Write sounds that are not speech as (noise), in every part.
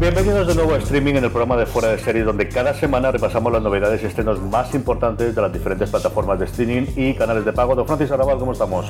Bienvenidos de nuevo a streaming en el programa de Fuera de Series, donde cada semana repasamos las novedades y estrenos más importantes de las diferentes plataformas de streaming y canales de pago. Don Francis Arrabal, ¿cómo estamos?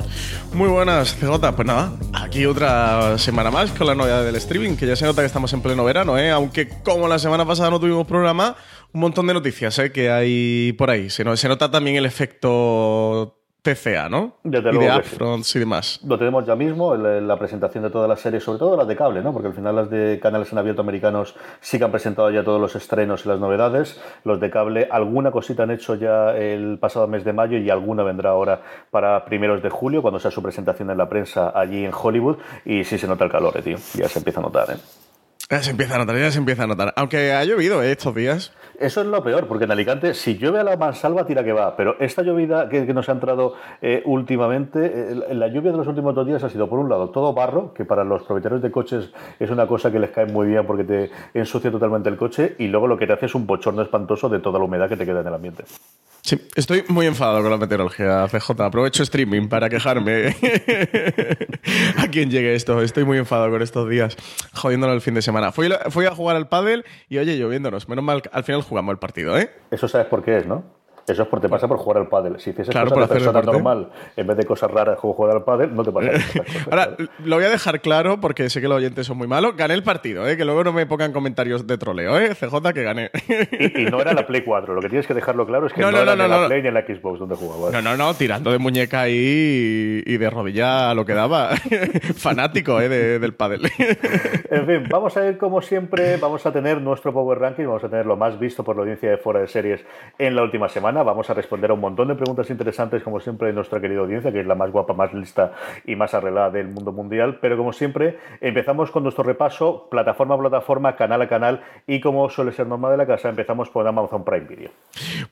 Muy buenas, CJ. Pues nada, aquí otra semana más con la novedad del streaming, que ya se nota que estamos en pleno verano, ¿eh? Aunque como la semana pasada no tuvimos programa, un montón de noticias ¿eh? que hay por ahí. Se nota también el efecto TCA, ¿no? Desde y luego de upfronts y demás. Lo tenemos ya mismo, la presentación de todas las series, sobre todo las de cable, ¿no? Porque al final las de canales en abierto americanos sí que han presentado ya todos los estrenos y las novedades. Los de cable, alguna cosita han hecho ya el pasado mes de mayo y alguna vendrá ahora para primeros de julio, cuando sea su presentación en la prensa allí en Hollywood. Y sí se nota el calor, eh, tío. Ya se empieza a notar, ¿eh? Ya se empieza a notar, ya se empieza a notar. Aunque ha llovido ¿eh? estos días. Eso es lo peor, porque en Alicante, si llueve a la mansalva, tira que va. Pero esta llovida que, nos ha entrado eh, últimamente, eh, la lluvia de los últimos dos días ha sido, por un lado, todo barro, que para los propietarios de coches es una cosa que les cae muy bien porque te ensucia totalmente el coche, y luego lo que te hace es un bochorno espantoso de toda la humedad que te queda en el ambiente. Sí, estoy muy enfadado con la meteorología, CJ. Aprovecho streaming para quejarme (laughs) a quien llegue esto. Estoy muy enfadado con estos días, jodiéndolo el fin de semana. Fui, fui a jugar al pádel y, oye, lloviéndonos. Menos mal, al final jugamos el partido, ¿eh? Eso sabes por qué es, ¿no? Eso es porque te pasa por jugar al pádel. Si hicieses Claro, cosas por de persona normal, en vez de cosas raras como jugar al pádel, no te pasa cosas. (laughs) Ahora, lo voy a dejar claro porque sé que los oyentes son muy malos. Gané el partido, ¿eh? Que luego no me pongan comentarios de troleo, ¿eh? CJ, que gané. Y, y no era la Play 4. Lo que tienes que dejarlo claro es que No, no, no, era no, la no. Play ni en la Xbox donde jugabas. No, no, no, tirando de muñeca ahí y, de rodilla a lo que daba. (laughs) Fanático, ¿eh? de- del pádel. (laughs) En fin, vamos a ir como siempre, vamos a tener nuestro Power Ranking, vamos a tener lo más visto por la audiencia de fuera de series en la última semana, vamos a responder a un montón de preguntas interesantes como siempre de nuestra querida audiencia, que es la más guapa, más lista y más arreglada del mundo mundial, pero como siempre empezamos con nuestro repaso plataforma a plataforma, canal a canal y como suele ser normal de la casa, empezamos por Amazon Prime Video.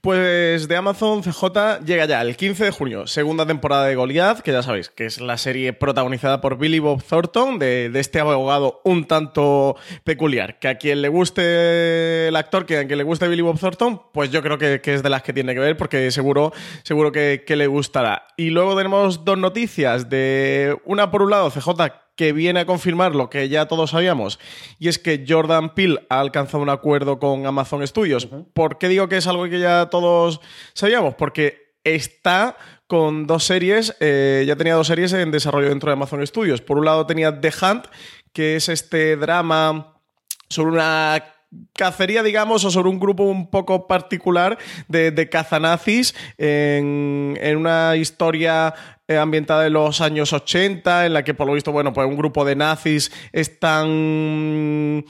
Pues de Amazon CJ llega ya el 15 de junio, segunda temporada de Goliath, que ya sabéis que es la serie protagonizada por Billy Bob Thornton, de, este abogado un tanto peculiar. Que a quien le guste el actor, que a quien le guste Billy Bob Thornton, pues yo creo que es de las que tiene que ver, porque seguro, seguro que, que le gustará. Y luego tenemos dos noticias de una por un lado, CJ que viene a confirmar lo que ya todos sabíamos, y es que Jordan Peele ha alcanzado un acuerdo con Amazon Studios. ¿Por qué digo que es algo que ya todos sabíamos? Porque está con dos series, eh, ya tenía dos series en desarrollo dentro de Amazon Studios. Por un lado tenía The Hunt, que es este drama sobre una cacería, digamos, o sobre un grupo un poco particular de, cazanazis en, en una historia eh, ambientada en los años 80, en la que por lo visto, bueno, pues un grupo de nazis están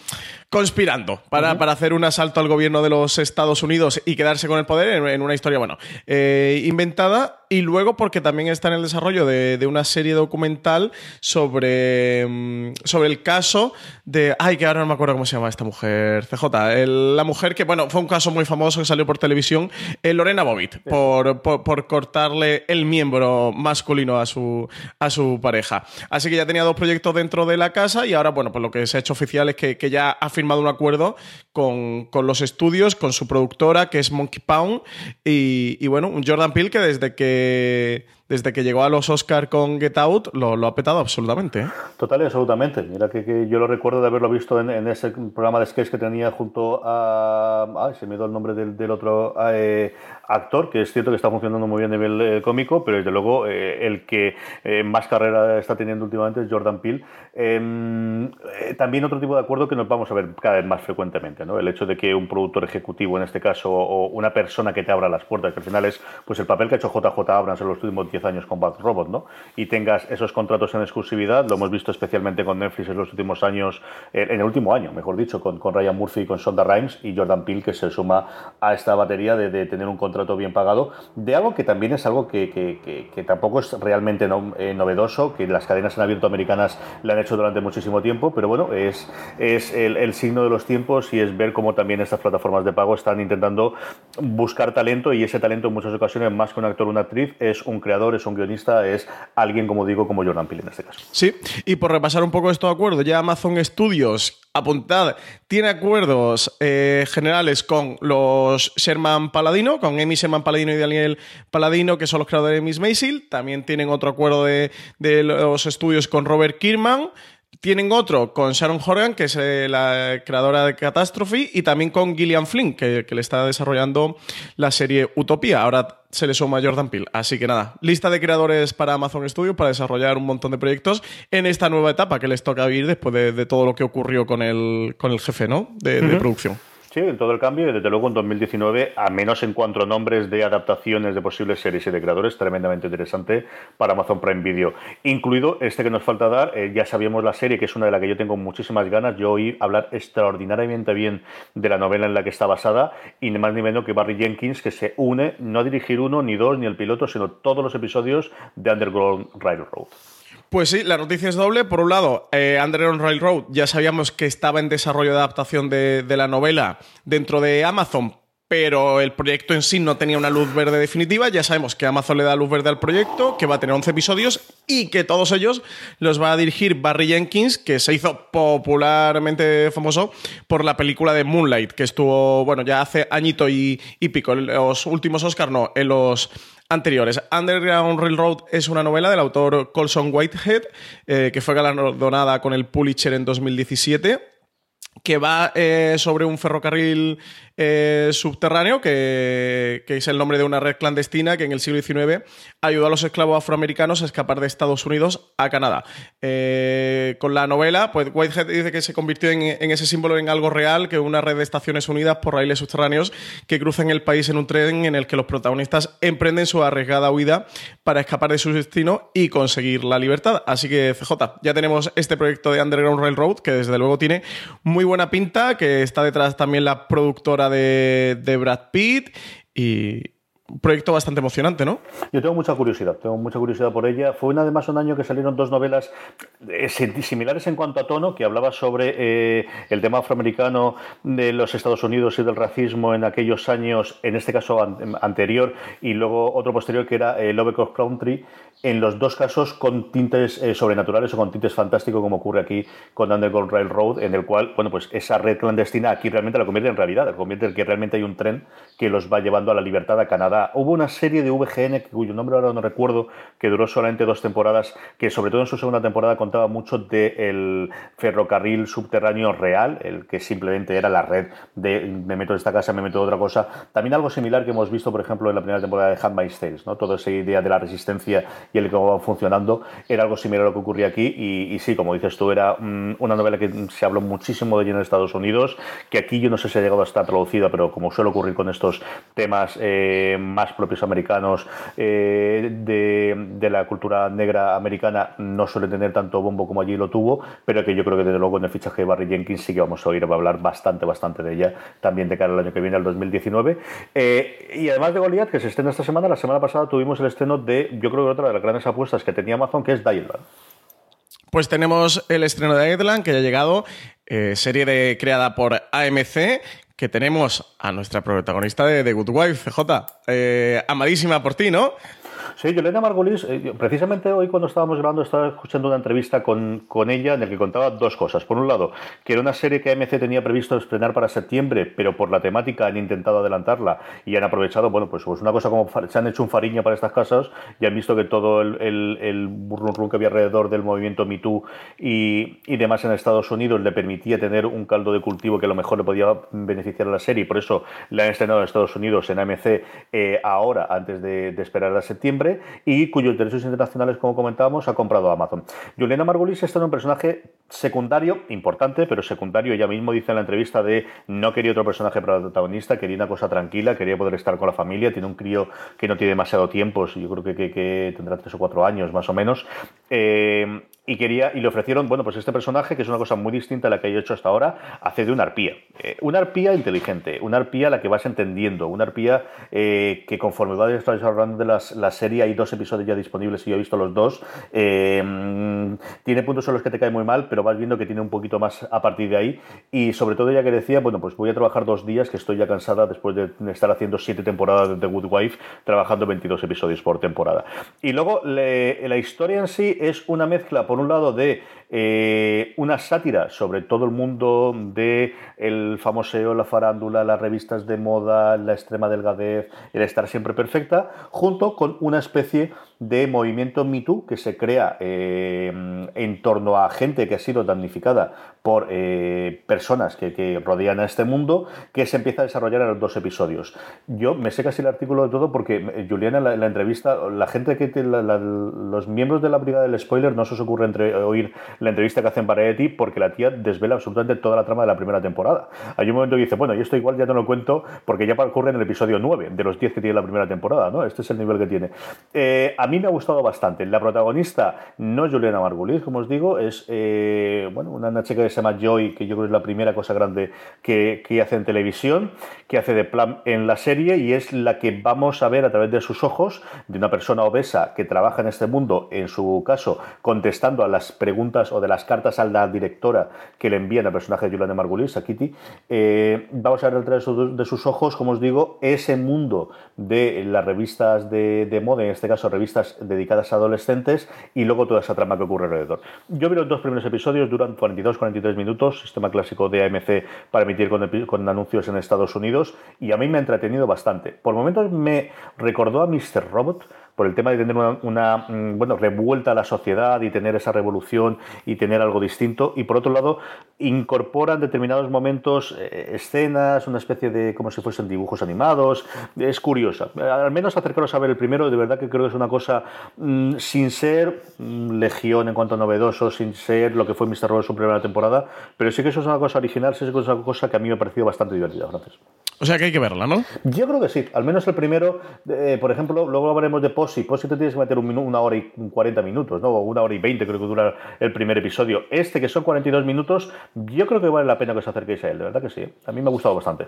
conspirando para, para hacer un asalto al gobierno de los Estados Unidos y quedarse con el poder en, en una historia, bueno, eh, inventada y luego porque también está en el desarrollo de, de una serie documental sobre, mm, sobre el caso de... Ay, que ahora no me acuerdo cómo se llama esta mujer, CJ. el- la mujer que, bueno, fue un caso muy famoso que salió por televisión, eh, Lorena Bobbitt, por, por, por cortar cortarle el miembro masculino a su, a su pareja. Así que ya tenía dos proyectos dentro de la casa y ahora, bueno, pues lo que se ha hecho oficial es que, que ya ha firmado un acuerdo con, con los estudios, con su productora, que es Monkey Pound, y, y bueno, un Jordan Peele que desde que desde que llegó a los Oscar con Get Out, lo, lo ha petado absolutamente. ¿eh? Total y absolutamente. Mira que, que, yo lo recuerdo de haberlo visto en, en, ese programa de sketch que tenía junto a. Ay, se me dio el nombre del, del otro eh, actor, que es cierto que está funcionando muy bien a nivel eh, cómico, pero desde luego eh, el que eh, más carrera está teniendo últimamente es Jordan Peele. Em, eh, también otro tipo de acuerdo que nos vamos a ver cada vez más frecuentemente, ¿no? El hecho de que un productor ejecutivo, en este caso, o una persona que te abra las puertas, que al final es pues el papel que ha hecho JJ Abrams en los últimos 10 años con Bad Robot, ¿no? Y tengas esos contratos en exclusividad, lo hemos visto especialmente con Netflix en los últimos años, eh, en el último año, mejor dicho, con, con Ryan Murphy y con Shonda Rhimes y Jordan Peele, que se suma a esta batería de, tener un contrato bien pagado, de algo que también es algo que, que, que, tampoco es realmente eh, novedoso, que las cadenas en abierto americanas le han hecho durante muchísimo tiempo, pero bueno, es, es el, el signo de los tiempos y es ver cómo también estas plataformas de pago están intentando buscar talento y ese talento en muchas ocasiones, más que un actor o una actriz, es un creador, es un guionista, es alguien, como digo, como Jordan Peele en este caso. Sí, y por repasar un poco estos acuerdos, ya Amazon Studios, apuntad, tiene acuerdos eh, generales con los Sherman Paladino, con Amy Sherman Paladino y Daniel Paladino, que son los creadores de Miss Maisel. También tienen otro acuerdo de, de los estudios con Robert Kirkman. Tienen otro con Sharon Horgan, que es eh, la creadora de Catastrophe, y también con Gillian Flynn, que, que, le está desarrollando la serie Utopía. Ahora se le suma Jordan Peele. Así que nada, lista de creadores para Amazon Studios para desarrollar un montón de proyectos en esta nueva etapa que les toca vivir después de, de todo lo que ocurrió con el, con el jefe ¿no? de, uh -huh. de producción. Sí, en todo el cambio y desde luego en 2019, a menos en cuanto a nombres de adaptaciones de posibles series y de creadores, tremendamente interesante para Amazon Prime Video. Incluido este que nos falta dar, eh, ya sabíamos la serie, que es una de la que yo tengo muchísimas ganas. Yo oí hablar extraordinariamente bien de la novela en la que está basada y ni más ni menos que Barry Jenkins, que se une no a dirigir uno, ni dos, ni el piloto, sino todos los episodios de Underground Railroad. Pues sí, la noticia es doble. Por un lado, eh, Underground Railroad ya sabíamos que estaba en desarrollo de adaptación de, la novela dentro de Amazon, pero el proyecto en sí no tenía una luz verde definitiva. Ya sabemos que Amazon le da luz verde al proyecto, que va a tener 11 episodios y que todos ellos los va a dirigir Barry Jenkins, que se hizo popularmente famoso por la película de Moonlight, que estuvo, bueno, ya hace añito y, y pico. Los últimos Oscars no, en los anteriores. Underground Railroad es una novela del autor Colson Whitehead, eh, que fue galardonada con el Pulitzer en 2017, que va eh, sobre un ferrocarril eh, subterráneo, que, es el nombre de una red clandestina que en el siglo XIX ayudó a los esclavos afroamericanos a escapar de Estados Unidos a Canadá. Eh, con la novela, pues Whitehead dice que se convirtió en, en, ese símbolo en algo real, que una red de estaciones unidas por raíles subterráneos que cruzan el país en un tren en el que los protagonistas emprenden su arriesgada huida para escapar de su destino y conseguir la libertad. Así que, CJ, ya tenemos este proyecto de Underground Railroad, que desde luego tiene muy buena pinta, que está detrás también la productora de, Brad Pitt y, un proyecto bastante emocionante, ¿no? Yo tengo mucha curiosidad, tengo mucha curiosidad por ella. Fue una además un año que salieron dos novelas eh, similares en cuanto a tono, que hablaba sobre eh, el tema afroamericano de los Estados Unidos y del racismo en aquellos años, en este caso an anterior, y luego otro posterior que era eh, Lovecraft Country, en los dos casos con tintes eh, sobrenaturales o con tintes fantásticos, como ocurre aquí con Underground Railroad, en el cual, bueno, pues esa red clandestina aquí realmente la convierte en realidad, la convierte en que realmente hay un tren que los va llevando a la libertad a Canadá Hubo una serie de VGN, cuyo nombre ahora no recuerdo, que duró solamente dos temporadas, que sobre todo en su segunda temporada contaba mucho del de ferrocarril subterráneo real, el que simplemente era la red de me meto de esta casa, me meto de otra cosa. También algo similar que hemos visto, por ejemplo, en la primera temporada de Handmaid's Tales, ¿no? Toda esa idea de la resistencia y el cómo va funcionando era algo similar a lo que ocurría aquí. Y, sí, como dices tú, era um, una novela que se habló muchísimo de ella en Estados Unidos, que aquí yo no sé si ha llegado a estar traducida, pero como suele ocurrir con estos temas eh, más propios americanos eh, de, de, la cultura negra americana no suele tener tanto bombo como allí lo tuvo, pero que yo creo que desde luego en el fichaje de Barry Jenkins sí que vamos a oír va a hablar bastante, bastante de ella también de cara al año que viene, al 2019. Eh, y además de Goliath, que se estrena esta semana, la semana pasada tuvimos el estreno de, yo creo que otra de las grandes apuestas que tenía Amazon, que es Dialland. Pues tenemos el estreno de Deadland que ya ha llegado, eh, serie de, creada por AMC, que tenemos a nuestra protagonista de The Good Wife, CJ, eh, amadísima por ti, ¿no? Sí, Yolena Margulis, eh, precisamente hoy cuando estábamos grabando estaba escuchando una entrevista con, con ella en la que contaba dos cosas. Por un lado, que era una serie que AMC tenía previsto estrenar para septiembre, pero por la temática han intentado adelantarla y han aprovechado, bueno, pues, pues una cosa como se han hecho un fariño para estas casas y han visto que todo el, el, el que había alrededor del movimiento Me Too y, y demás en Estados Unidos le permitía tener un caldo de cultivo que a lo mejor le podía beneficiar a la serie y por eso la han estrenado en Estados Unidos en AMC eh, ahora, antes de, de esperar a septiembre, y cuyos derechos internacionales, como comentábamos, ha comprado Amazon. Juliana Margulis está en un personaje secundario, importante, pero secundario. Ella mismo dice en la entrevista de no quería otro personaje protagonista, quería una cosa tranquila, quería poder estar con la familia. Tiene un crío que no tiene demasiado tiempo, yo creo que, tendrá tres o cuatro años más o menos. Eh, y quería y le ofrecieron, bueno, pues este personaje, que es una cosa muy distinta a la que he hecho hasta ahora, hace de una arpía. Eh, una arpía inteligente, una arpía a la que vas entendiendo, una arpía eh, que conforme va desarrollando de la serie, hay dos episodios ya disponibles y yo he visto los dos, mm, tiene puntos en los que te cae muy mal, pero vas viendo que tiene un poquito más a partir de ahí. Y sobre todo ella que decía, bueno, pues voy a trabajar dos días, que estoy ya cansada después de estar haciendo siete temporadas de The Good Wife, trabajando 22 episodios por temporada. Y luego la historia en sí es una mezcla, por un lado, de eh, una sátira sobre todo el mundo de el famoseo, la farándula, las revistas de moda, la extrema delgadez, el estar siempre perfecta, junto con una especie de movimiento Me Too que se crea eh, en torno a gente que ha sido damnificada por eh, personas que, que rodean a este mundo, que se empieza a desarrollar en los dos episodios. Yo me sé casi el artículo de todo porque Juliana en la, en la entrevista, la gente que los miembros de la brigada del spoiler no se os ocurre entre, oír la entrevista que hacen Variety porque la tía desvela absolutamente toda la trama de la primera temporada. Hay un momento que dice, bueno, yo esto igual ya no lo cuento porque ya ocurre en el episodio 9 de los 10 que tiene la primera temporada, ¿no? Este es el nivel que tiene. Eh, a mí me ha gustado bastante. La protagonista no es Juliana Margulis, como os digo, es eh, bueno, una, una chica que se llama Joy, que yo creo que es la primera cosa grande que, que hace en televisión, que hace de plan en la serie y es la que vamos a ver a través de sus ojos de una persona obesa que trabaja en este mundo, en su caso, contestando a las preguntas o de las cartas a la directora que le envían al personaje de Juliana Margulis, a Kitty. Eh, vamos a ver través de sus- ojos, como os digo, ese mundo de las revistas de, de moda, en este caso revistas dedicadas a adolescentes, y luego toda esa trama que ocurre alrededor. Yo vi los dos primeros episodios, duran 42-43 minutos, sistema clásico de AMC para emitir con, con anuncios en Estados Unidos, y a mí me ha entretenido bastante. Por momentos me recordó a Mr. Robot, por el tema de tener una, una, mm, bueno, revuelta a la sociedad y tener esa revolución y tener algo distinto. Y por otro lado, incorpora en determinados momentos eh, escenas, una especie de como si fuesen dibujos animados. Es curiosa. Al menos acercaros a ver el primero, de verdad que creo que es una cosa mm, sin ser mm, legión en cuanto a novedoso, sin ser lo que fue Mr. Robot su primera temporada, pero sí que eso es una cosa original, sí que es una cosa que a mí me ha parecido bastante divertida, Francis. O sea que hay que verla, ¿no? Yo creo que sí, al menos el primero, eh, por ejemplo, luego hablaremos de Posi. Posi te tienes que meter una hora y 40 minutos, ¿no? Una hora y 20 creo que dura el primer episodio. Este, que son 42 minutos, yo creo que vale la pena que os acerquéis a él, de verdad que sí. A mí me ha gustado bastante.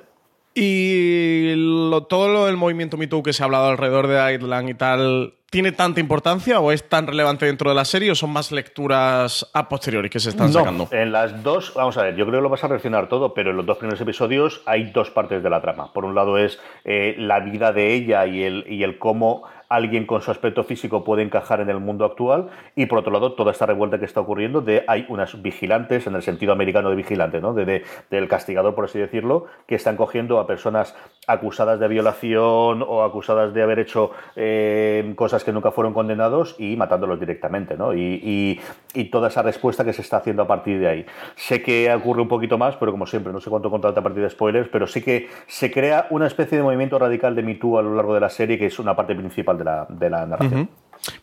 Y lo- todo lo del movimiento Me Too que se ha hablado alrededor de Island y tal, ¿tiene tanta importancia o es tan relevante dentro de la serie o son más lecturas a posteriori que se están No, sacando? En las dos, vamos a ver, yo creo que lo vas a reaccionar todo, pero en los dos primeros episodios hay dos partes de la trama. Por un lado es eh, la vida de ella y el, y el cómo alguien con su aspecto físico puede encajar en el mundo actual y por otro lado toda esta revuelta que está ocurriendo de hay unas vigilantes en el sentido americano de vigilante ¿no? de, de- del castigador por así decirlo que están cogiendo a personas acusadas de violación o acusadas de haber hecho eh, cosas que nunca fueron condenados y matándolos directamente ¿no? y, y- y toda esa respuesta que se está haciendo a partir de ahí sé que ocurre un poquito más pero como siempre no sé cuánto contrata a partir de spoilers pero sí que se crea una especie de movimiento radical de Me Too a lo largo de la serie que es una parte principal de la, de la narración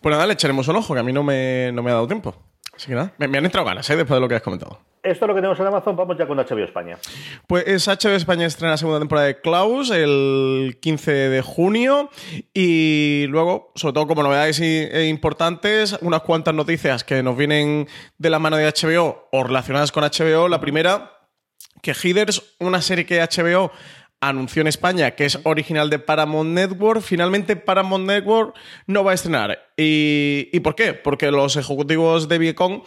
Pues nada, le echaremos un ojo, que a mí no me, no me ha dado tiempo. Así que nada, me, me han entrado ganas, ¿eh? Después de lo que has comentado. esto es lo que tenemos en Amazon vamos ya con HBO España Pues HBO España estrena la segunda temporada de Klaus el 15 de junio y luego, sobre todo como novedades e importantes, unas cuantas noticias que nos vienen de la mano de HBO o relacionadas con HBO. La primera, que Heathers, una serie que HBO anunció en España, que es original de Paramount Network, finalmente Paramount Network no va a estrenar. ¿Y, ¿y por qué? Porque los ejecutivos de Viacom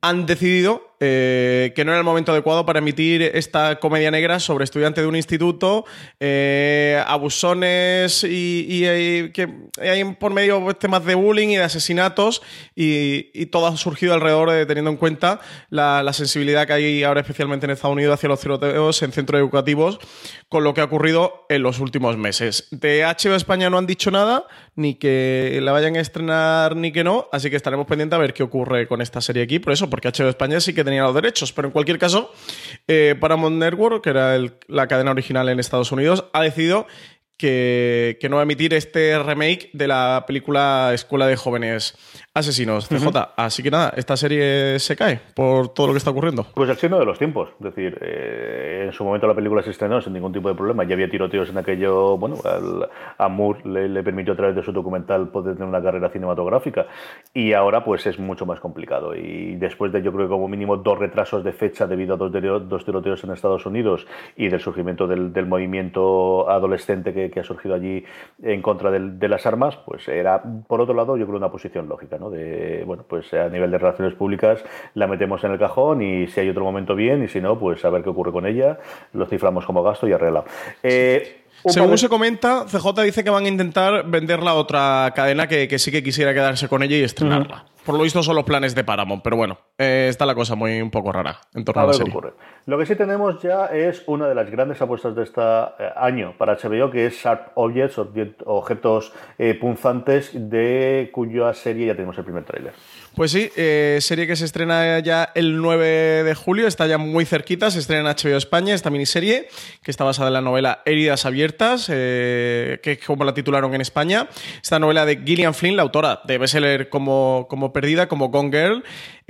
han decidido eh, que no era el momento adecuado para emitir esta comedia negra sobre estudiantes de un instituto, eh, abusones y, y- y que hay por medio pues, temas de bullying y de asesinatos y, y todo ha surgido alrededor de teniendo en cuenta la, la sensibilidad que hay ahora especialmente en Estados Unidos hacia los tiroteos en centros educativos con lo que ha ocurrido en los últimos meses. De HBO España no han dicho nada, ni que la vayan a estrenar ni que no, así que estaremos pendientes a ver qué ocurre con esta serie aquí, por eso, porque HBO España sí que los derechos, pero en cualquier caso, eh, Paramount Network, que era la cadena original en Estados Unidos, ha decidido que, que no va a emitir este remake de la película Escuela de Jóvenes Asesinos, CJ. Así que nada, esta serie se cae por todo lo que está ocurriendo. Pues el signo de los tiempos. Es decir, eh, en su momento la película se estrenó sin ningún tipo de problema. Ya había tiroteos en aquello. Bueno, al- a Moore le, le permitió a través de su documental poder tener una carrera cinematográfica. Y ahora, pues es mucho más complicado. Y después de, yo creo que como mínimo dos retrasos de fecha debido a dos, dos tiroteos en Estados Unidos y del surgimiento del, del movimiento adolescente que, que ha surgido allí en contra del- de las armas, pues era, por otro lado, yo creo una posición lógica, ¿no? De, bueno, pues a nivel de relaciones públicas la metemos en el cajón y si hay otro momento bien y si no, pues a ver qué ocurre con ella, lo ciframos como gasto y arregla. Eh, Según se comenta, CJ dice que van a intentar venderla a otra cadena que, que sí que quisiera quedarse con ella y estrenarla. Por lo visto son los planes de Paramount, pero bueno, eh, está la cosa muy un poco rara en torno a, A la ver qué serie. ocurre. Lo que sí tenemos ya es una de las grandes apuestas de este eh, año para HBO, que es Sharp Objects, obje- objetos eh, punzantes, de cuya serie ya tenemos el primer tráiler. Pues sí, serie que se estrena ya el 9 de julio, está ya muy cerquita, se estrena en HBO España, esta miniserie, que está basada en la novela Heridas Abiertas, que es como la titularon en España. Esta novela de Gillian Flynn, la autora de bestseller como, como Perdida, como Gone Girl.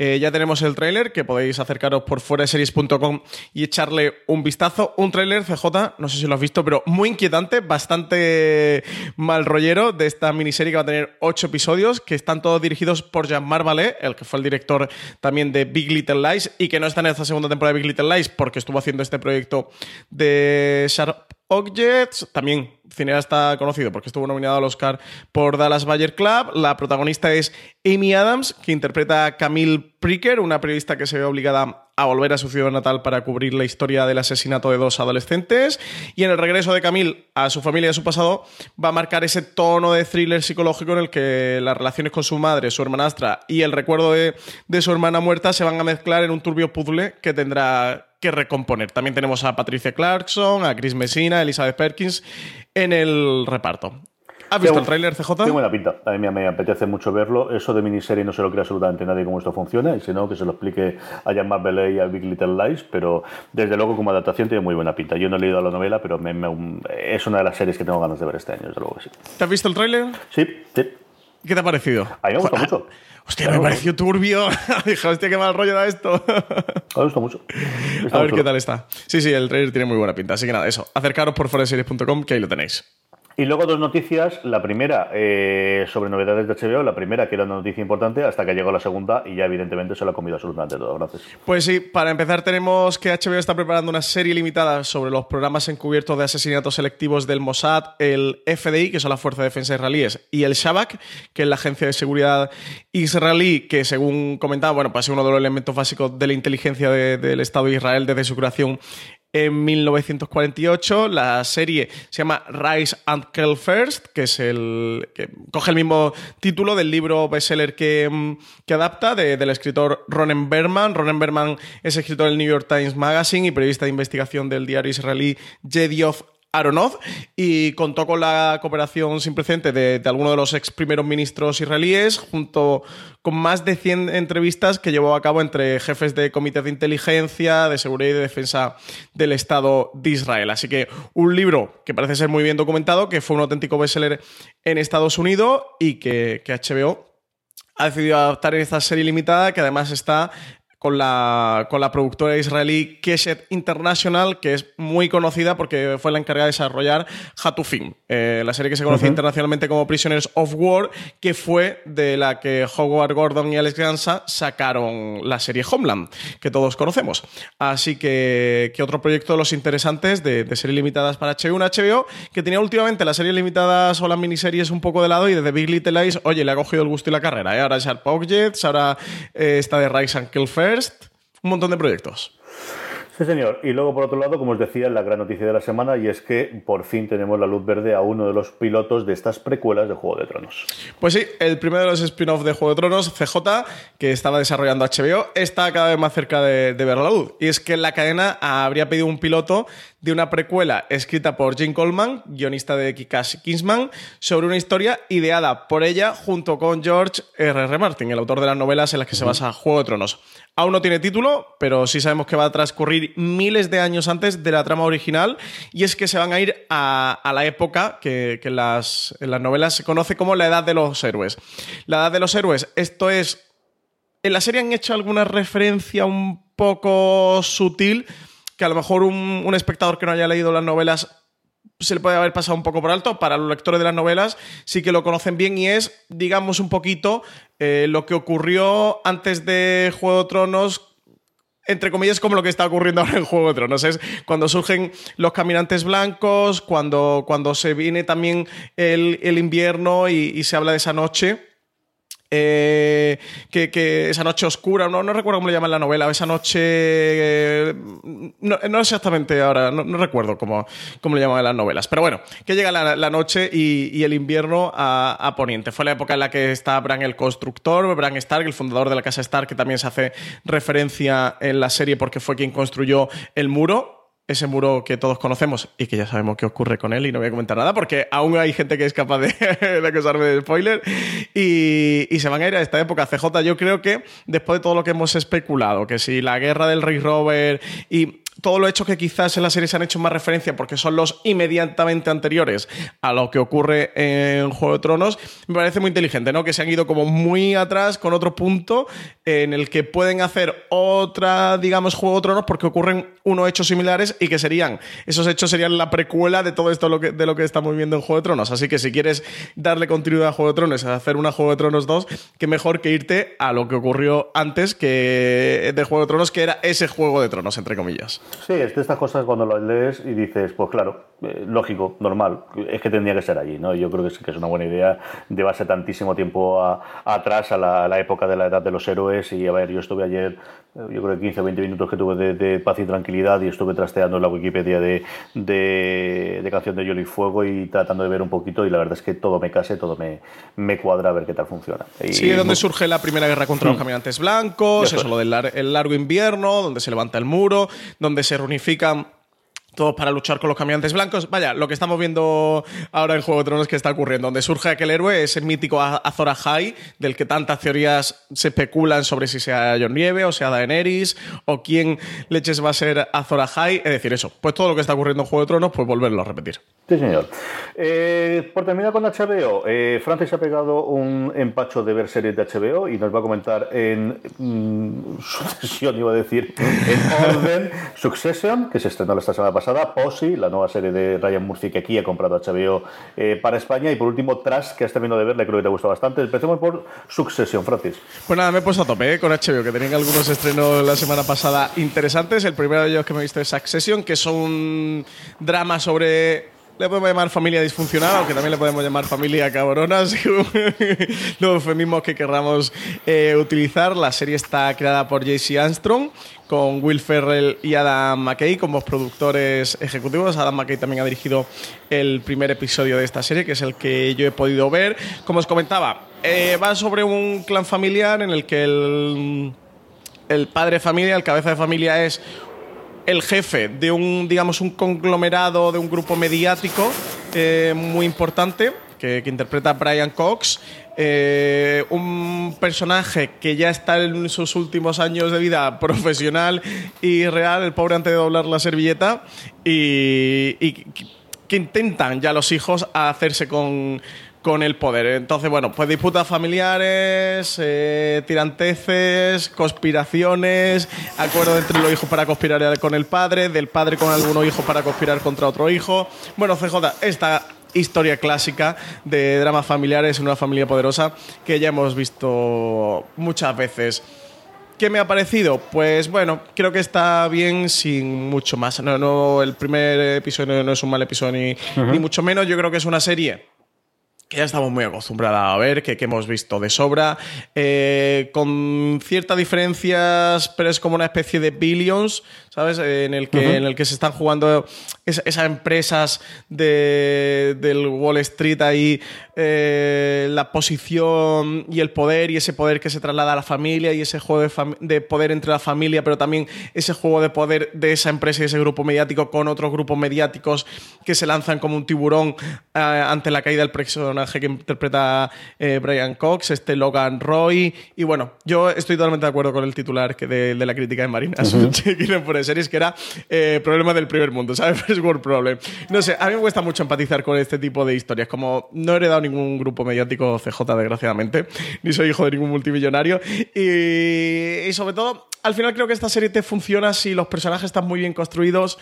Eh, ya tenemos el tráiler, que podéis acercaros por fueraseries.com y echarle un vistazo. Un tráiler, CJ, no sé si lo has visto, pero muy inquietante, bastante mal rollero de esta miniserie que va a tener ocho episodios, que están todos dirigidos por Jean-Marc Vallée, el que fue el director también de Big Little Lies y que no está en esta segunda temporada de Big Little Lies porque estuvo haciendo este proyecto de Sharp Objects, también cineasta conocido porque estuvo nominado al Oscar por Dallas Bayer Club. La protagonista es Amy Adams, que interpreta a Camille Pricker, una periodista que se ve obligada a volver a su ciudad natal para cubrir la historia del asesinato de dos adolescentes. Y en el regreso de Camille a su familia y a su pasado, va a marcar ese tono de thriller psicológico en el que las relaciones con su madre, su hermanastra y el recuerdo de, de su hermana muerta se van a mezclar en un turbio puzzle que tendrá que recomponer. También tenemos a Patricia Clarkson, a Chris Messina, a Elizabeth Perkins en el reparto. ¿Has visto Tengo- el tráiler, CJ? Tiene buena pinta. A mí me, me apetece mucho verlo. Eso de miniserie no se lo cree absolutamente nadie cómo esto funciona. Y si no, que se lo explique a Jean-Marc Vallée y a Big Little Lies. Pero desde luego, como adaptación, tiene muy buena pinta. Yo no he leído la novela, pero me- me- es una de las series que tengo ganas de ver este año, desde luego que sí. ¿Te has visto el tráiler? Sí, sí. ¿Qué te ha parecido? A mí me gusta Joder, mucho. Hostia, me pareció turbio. (laughs) Dije, hostia, qué mal rollo da esto. (laughs) Me gusta mucho. Está A ver qué tal está. Sí, sí, el trailer tiene muy buena pinta. Así que nada, eso. Acercaros por foreseries.com que ahí lo tenéis. Y luego dos noticias. La primera eh, sobre novedades de HBO. La primera, que era una noticia importante, hasta que llegó la segunda y ya evidentemente se lo ha comido absolutamente todo. Gracias. Pues sí, para empezar tenemos que HBO está preparando una serie limitada sobre los programas encubiertos de asesinatos selectivos del Mossad, el FDI, que son las Fuerzas de Defensa Israelíes, y el Shabak, que es la Agencia de Seguridad Israelí, que según comentaba, bueno, pues es uno de los elementos básicos de la inteligencia de- del Estado de Israel desde su creación en 1948. La serie se llama Rise and Kill First, que es el. que coge el mismo título del libro bestseller que, mm, que adapta de- del escritor Ronen Berman. Ronen Berman es escritor del New York Times Magazine y periodista de investigación del diario israelí Yedioth Aronoth y contó con la cooperación sin precedentes de, de algunos de los ex primeros ministros israelíes, junto con más de 100 entrevistas que llevó a cabo entre jefes de comités de inteligencia, de seguridad y de defensa del Estado de Israel. Así que un libro que parece ser muy bien documentado, que fue un auténtico bestseller en Estados Unidos y que, que HBO ha decidido adaptar en esta serie limitada, que además está con la, con la productora israelí Keshet International, que es muy conocida porque fue la encargada de desarrollar Hatufim, eh, la serie que se conoce internacionalmente como Prisoners of War, que fue de la que Howard Gordon y Alex Gansa sacaron la serie Homeland, que todos conocemos. Así que, que otro proyecto de los interesantes de, de series limitadas para HBO, una HBO que tenía últimamente las series limitadas o las miniseries un poco de lado y desde Big Little Lies, oye, le ha cogido el gusto y la carrera. ¿eh? Ahora es Sharp Objects, ahora eh, está de Rise and Kill First. un montón de proyectos. Sí, señor. Y luego, por otro lado, como os decía, la gran noticia de la semana, y es que por fin tenemos la luz verde a uno de los pilotos de estas precuelas de Juego de Tronos. Pues sí, el primero de los spin-off de Juego de Tronos, CJ, que estaba desarrollando HBO, está cada vez más cerca de, de ver la luz. Y es que la cadena habría pedido un piloto de una precuela escrita por Jim Coleman, guionista de Kikash Kingsman, sobre una historia ideada por ella junto con George R. R. Martin, el autor de las novelas en las que se basa Juego de Tronos. Aún no tiene título, pero sí sabemos que va a transcurrir miles de años antes de la trama original y es que se van a ir a, la época que, en, las, novelas se conoce como la Edad de los Héroes. La Edad de los Héroes, esto es... En la serie han hecho alguna referencia un poco sutil que a lo mejor un espectador que no haya leído las novelas se le puede haber pasado un poco por alto. Para los lectores de las novelas sí que lo conocen bien y es, digamos, un poquito eh, lo que ocurrió antes de Juego de Tronos. Entre comillas, como lo que está ocurriendo ahora en Juego de Tronos. Es cuando surgen los caminantes blancos, cuando, cuando se viene también el, el invierno y, y se habla de esa noche. Eh, que, que esa noche oscura, no, no recuerdo cómo le llaman la novela, esa noche. eh, no, no exactamente ahora, no, no recuerdo cómo, cómo le llaman las novelas. Pero bueno, que llega la, la noche y, y el invierno a, a Poniente. Fue la época en la que está Bran el constructor, Bran Stark, el fundador de la casa Stark, que también se hace referencia en la serie porque fue quien construyó el muro ese muro que todos conocemos y que ya sabemos qué ocurre con él y no voy a comentar nada porque aún hay gente que es capaz de, (laughs) acusarme de spoiler y, y se van a ir a esta época. CJ, yo creo que después de todo lo que hemos especulado, que si la guerra del rey Robert y todo lo hecho que quizás en la serie se han hecho más referencia porque son los inmediatamente anteriores a lo que ocurre en Juego de Tronos, me parece muy inteligente, ¿no? Que se han ido como muy atrás con otro punto en el que pueden hacer otra, digamos, Juego de Tronos porque ocurren unos hechos similares y que serían, esos hechos serían la precuela de todo esto que, de lo que estamos viendo en Juego de Tronos. Así que si quieres darle continuidad a Juego de Tronos, hacer una Juego de Tronos 2, qué mejor que irte a lo que ocurrió antes que de Juego de Tronos, que era ese Juego de Tronos, entre comillas. Sí, es de estas cosas cuando lo lees y dices, pues claro, eh, lógico, normal, es que tendría que ser allí, ¿no? Yo creo que sí que es una buena idea llevarse tantísimo tiempo a- atrás a la, a la época de la edad de los héroes y a ver, yo estuve ayer, eh, yo creo que 15 o 20 minutos que tuve de, de paz y tranquilidad y estuve trasteando en la Wikipedia de, de, de Canción de Hielo y Fuego y tratando de ver un poquito y la verdad es que todo me case, todo me, me cuadra a ver qué tal funciona. Y- Sí, donde surge la primera guerra contra los caminantes blancos, Eso es. lo del lar- el largo invierno, donde se levanta el muro, donde se reunifican todos para luchar con los caminantes blancos. Vaya, lo que estamos viendo ahora en Juego de Tronos que está ocurriendo, donde surge aquel héroe, ese mítico A- Azor Ahai, del que tantas teorías se especulan sobre si sea Jon Nieve o sea Daenerys, o quién leches va a ser Azor Ahai. Es decir, eso, pues todo lo que está ocurriendo en Juego de Tronos, pues volverlo a repetir. Sí, señor. Eh, por terminar con HBO, eh, Francis ha pegado un empacho de ver series de HBO y nos va a comentar en mm, (laughs) sucesión, iba a decir, en (laughs) orden, Succession, que se estrenó esta semana pasada, Posse, la nueva serie de Ryan Murphy que aquí ha comprado HBO eh, para España, y por último, Trash, que has terminado de ver, le creo que te gusta bastante. Empecemos por Succession, Francis. Pues nada, me he puesto a tope ¿eh? con HBO, que tenían algunos estrenos la semana pasada interesantes. El primero de ellos que me he visto es Succession, que es un drama sobre. Le podemos llamar familia disfuncional, aunque también le podemos llamar familia cabrona, (laughs) según los eufemismos que querramos eh, utilizar. La serie está creada por JC Armstrong, con Will Ferrell y Adam McKay como productores ejecutivos. Adam McKay también ha dirigido el primer episodio de esta serie, que es el que yo he podido ver. Como os comentaba, eh, va sobre un clan familiar en el que el, padre de familia, el cabeza de familia es el jefe de un, digamos, un conglomerado, de un grupo mediático eh, muy importante que, que interpreta Brian Cox. Eh, un personaje que ya está en sus últimos años de vida (laughs) profesional y real, el pobre antes de doblar la servilleta, y, y que- intentan ya los hijos hacerse con, con el poder. Entonces, bueno, pues disputas familiares, eh, tiranteces, conspiraciones, acuerdo entre los hijos para conspirar con el padre, del padre con algunos hijos para conspirar contra otro hijo. Bueno, CJ, esta historia clásica de dramas familiares en una familia poderosa que ya hemos visto muchas veces. ¿Qué me ha parecido? Pues bueno, creo que está bien sin mucho más. No, no, el primer episodio no es un mal episodio ni, ni mucho menos. Yo creo que es una serie que ya estamos muy acostumbrados a ver, que, que hemos visto de sobra, eh, con ciertas diferencias, pero es como una especie de billions, ¿sabes? En, el que, en el que se están jugando es- esas empresas de, del Wall Street ahí, eh, la posición y el poder y ese poder que se traslada a la familia y ese juego de poder entre la familia, pero también ese juego de poder de esa empresa y ese grupo mediático con otros grupos mediáticos que se lanzan como un tiburón eh, ante la caída del personaje que interpreta eh, Brian Cox, este Logan Roy. Y bueno, yo estoy totalmente de acuerdo con el titular que de, de la crítica de Marinas (laughs) por series, que era eh, problema del primer mundo, ¿sabes? (laughs) First World Problem. No sé, a mí me cuesta mucho empatizar con este tipo de historias. Como no he heredado ningún grupo mediático CJ, desgraciadamente, (laughs) ni soy hijo de ningún multimillonario. Y, y sobre todo, al final creo que esta serie te funciona si los personajes están muy bien construidos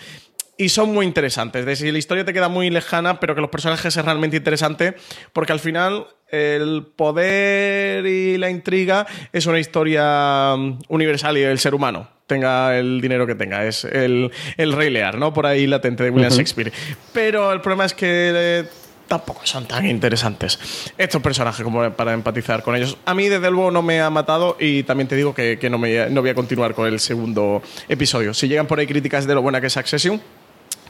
y son muy interesantes. De si la historia te queda muy lejana, pero que los personajes es realmente interesante, porque al final el poder y la intriga es una historia mm, universal y del ser humano. Tenga el dinero que tenga, es el, el Rey Lear, ¿no? Por ahí latente de William Shakespeare. Pero el problema es que eh, tampoco son tan interesantes estos personajes como para empatizar con ellos. A mí, desde luego, no me ha matado y también te digo que, que no, me, no voy a continuar con el segundo episodio. Si llegan por ahí críticas de lo buena que es Accession,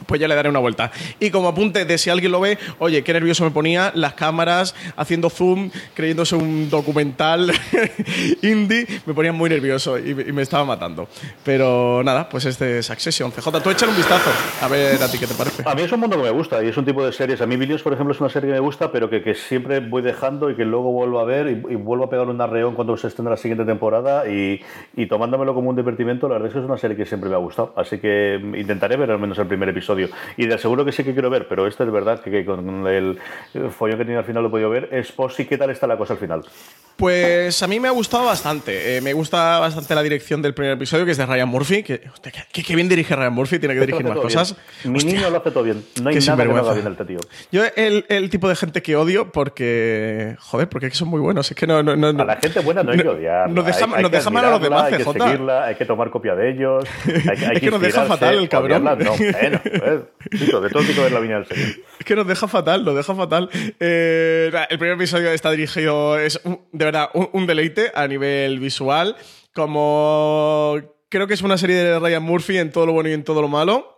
pues ya le daré una vuelta. Y como apunte de si alguien lo ve, oye, qué nervioso me ponía las cámaras haciendo zoom, creyéndose un documental (laughs) indie, me ponían muy nervioso y, me estaba matando. Pero nada, pues este es Succession. CJ, tú échale un vistazo, a ver a ti qué te parece. A mí es un mundo que me gusta y es un tipo de series. A mí Billions, por ejemplo, es una serie que me gusta, pero que, que siempre voy dejando y que luego vuelvo a ver y, y vuelvo a pegar un arreón cuando se estrena la siguiente temporada y, y tomándomelo como un divertimento, la verdad es que es una serie que siempre me ha gustado. Así que intentaré ver al menos el primer episodio. Y de seguro que sí que quiero ver, pero este es verdad que, que con el follón que tenía al final lo he podido ver. Es por si qué tal está la cosa al final. Pues a mí me ha gustado bastante. Eh, me gusta bastante la dirección del primer episodio, que es de Ryan Murphy. Que, hostia, que, que bien dirige Ryan Murphy, tiene que dirigir más cosas. bien. Mi Hostia. niño lo hace todo bien. No hay Qué nada que no haga bien este tío. Yo, el, el tipo de gente que odio, porque. Joder, porque es que son muy buenos. Es que no. no, no A la gente buena no hay que odiar. Nos deja, hay, nos que deja mal a los demás, Hay que seguirla, hay que tomar copia de ellos. (laughs) Hay, hay Es que nos deja fatal el cabrón. No, bueno, (laughs) chico, de todo tipo de la viña del señor. Es que nos deja fatal, nos deja fatal. Eh, el primer episodio está dirigido, es un- de verdad un, un deleite a nivel visual. Como creo que es una serie de Ryan Murphy en todo lo bueno y en todo lo malo.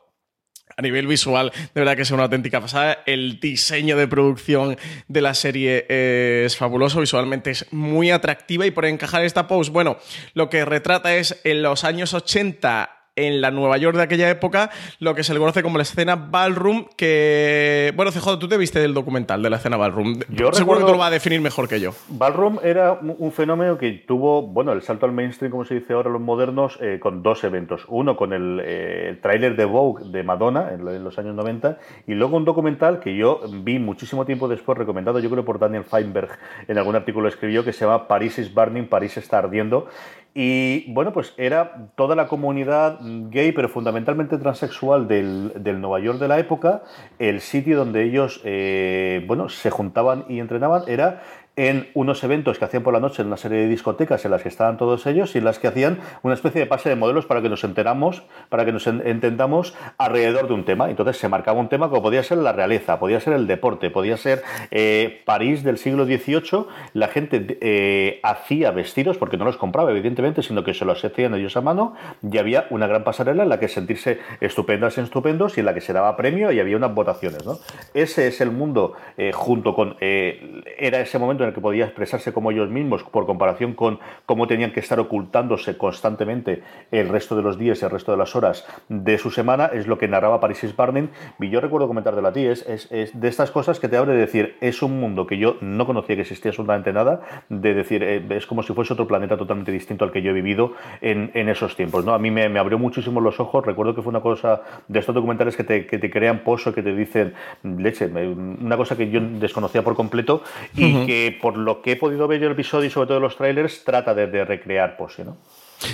A nivel visual, de verdad que es una auténtica pasada. El diseño de producción de la serie es fabuloso, visualmente es muy atractiva y por encajar esta post, bueno, lo que retrata es en los años 80 en la Nueva York de aquella época, lo que se le conoce como la escena ballroom, que... Bueno, CJ, tú te viste del documental de la escena ballroom. Yo Seguro que tú lo vas a definir mejor que yo. Ballroom era un fenómeno que tuvo, bueno, el salto al mainstream, como se dice ahora los modernos, eh, con dos eventos. Uno con el, eh, el tráiler de Vogue de Madonna en los años 90 y luego un documental que yo vi muchísimo tiempo después, recomendado yo creo por Daniel Feinberg, en algún artículo escribió, que se llama Paris is Burning, París está ardiendo. Y bueno, pues era toda la comunidad gay, pero fundamentalmente transexual del, del Nueva York de la época, el sitio donde ellos, eh, bueno, se juntaban y entrenaban era en unos eventos que hacían por la noche en una serie de discotecas en las que estaban todos ellos y en las que hacían una especie de pase de modelos para que nos enteramos, para que nos en- entendamos alrededor de un tema. Entonces se marcaba un tema como podía ser la realeza, podía ser el deporte, podía ser eh, París del siglo XVIII. La gente eh, hacía vestidos, porque no los compraba evidentemente, sino que se los hacían ellos a mano y había una gran pasarela en la que sentirse estupendas y estupendos y en la que se daba premio y había unas votaciones. ¿no? Ese es el mundo eh, junto con... eh, era ese momento en el que podía expresarse como ellos mismos por comparación con cómo tenían que estar ocultándose constantemente el resto de los días y el resto de las horas de su semana, es lo que narraba Paris is Burning. Y yo recuerdo comentarte a ti, es, es, es de estas cosas que te abre de decir, es un mundo que yo no conocía que existía absolutamente nada, de decir, eh, es como si fuese otro planeta totalmente distinto al que yo he vivido en, en esos tiempos. ¿no? A mí me, me abrió muchísimo los ojos, recuerdo que fue una cosa de estos documentales que te, que te crean pozo, que te dicen, leche, una cosa que yo desconocía por completo y que por lo que he podido ver yo el episodio y sobre todo los trailers, trata de, recrear pose, ¿no?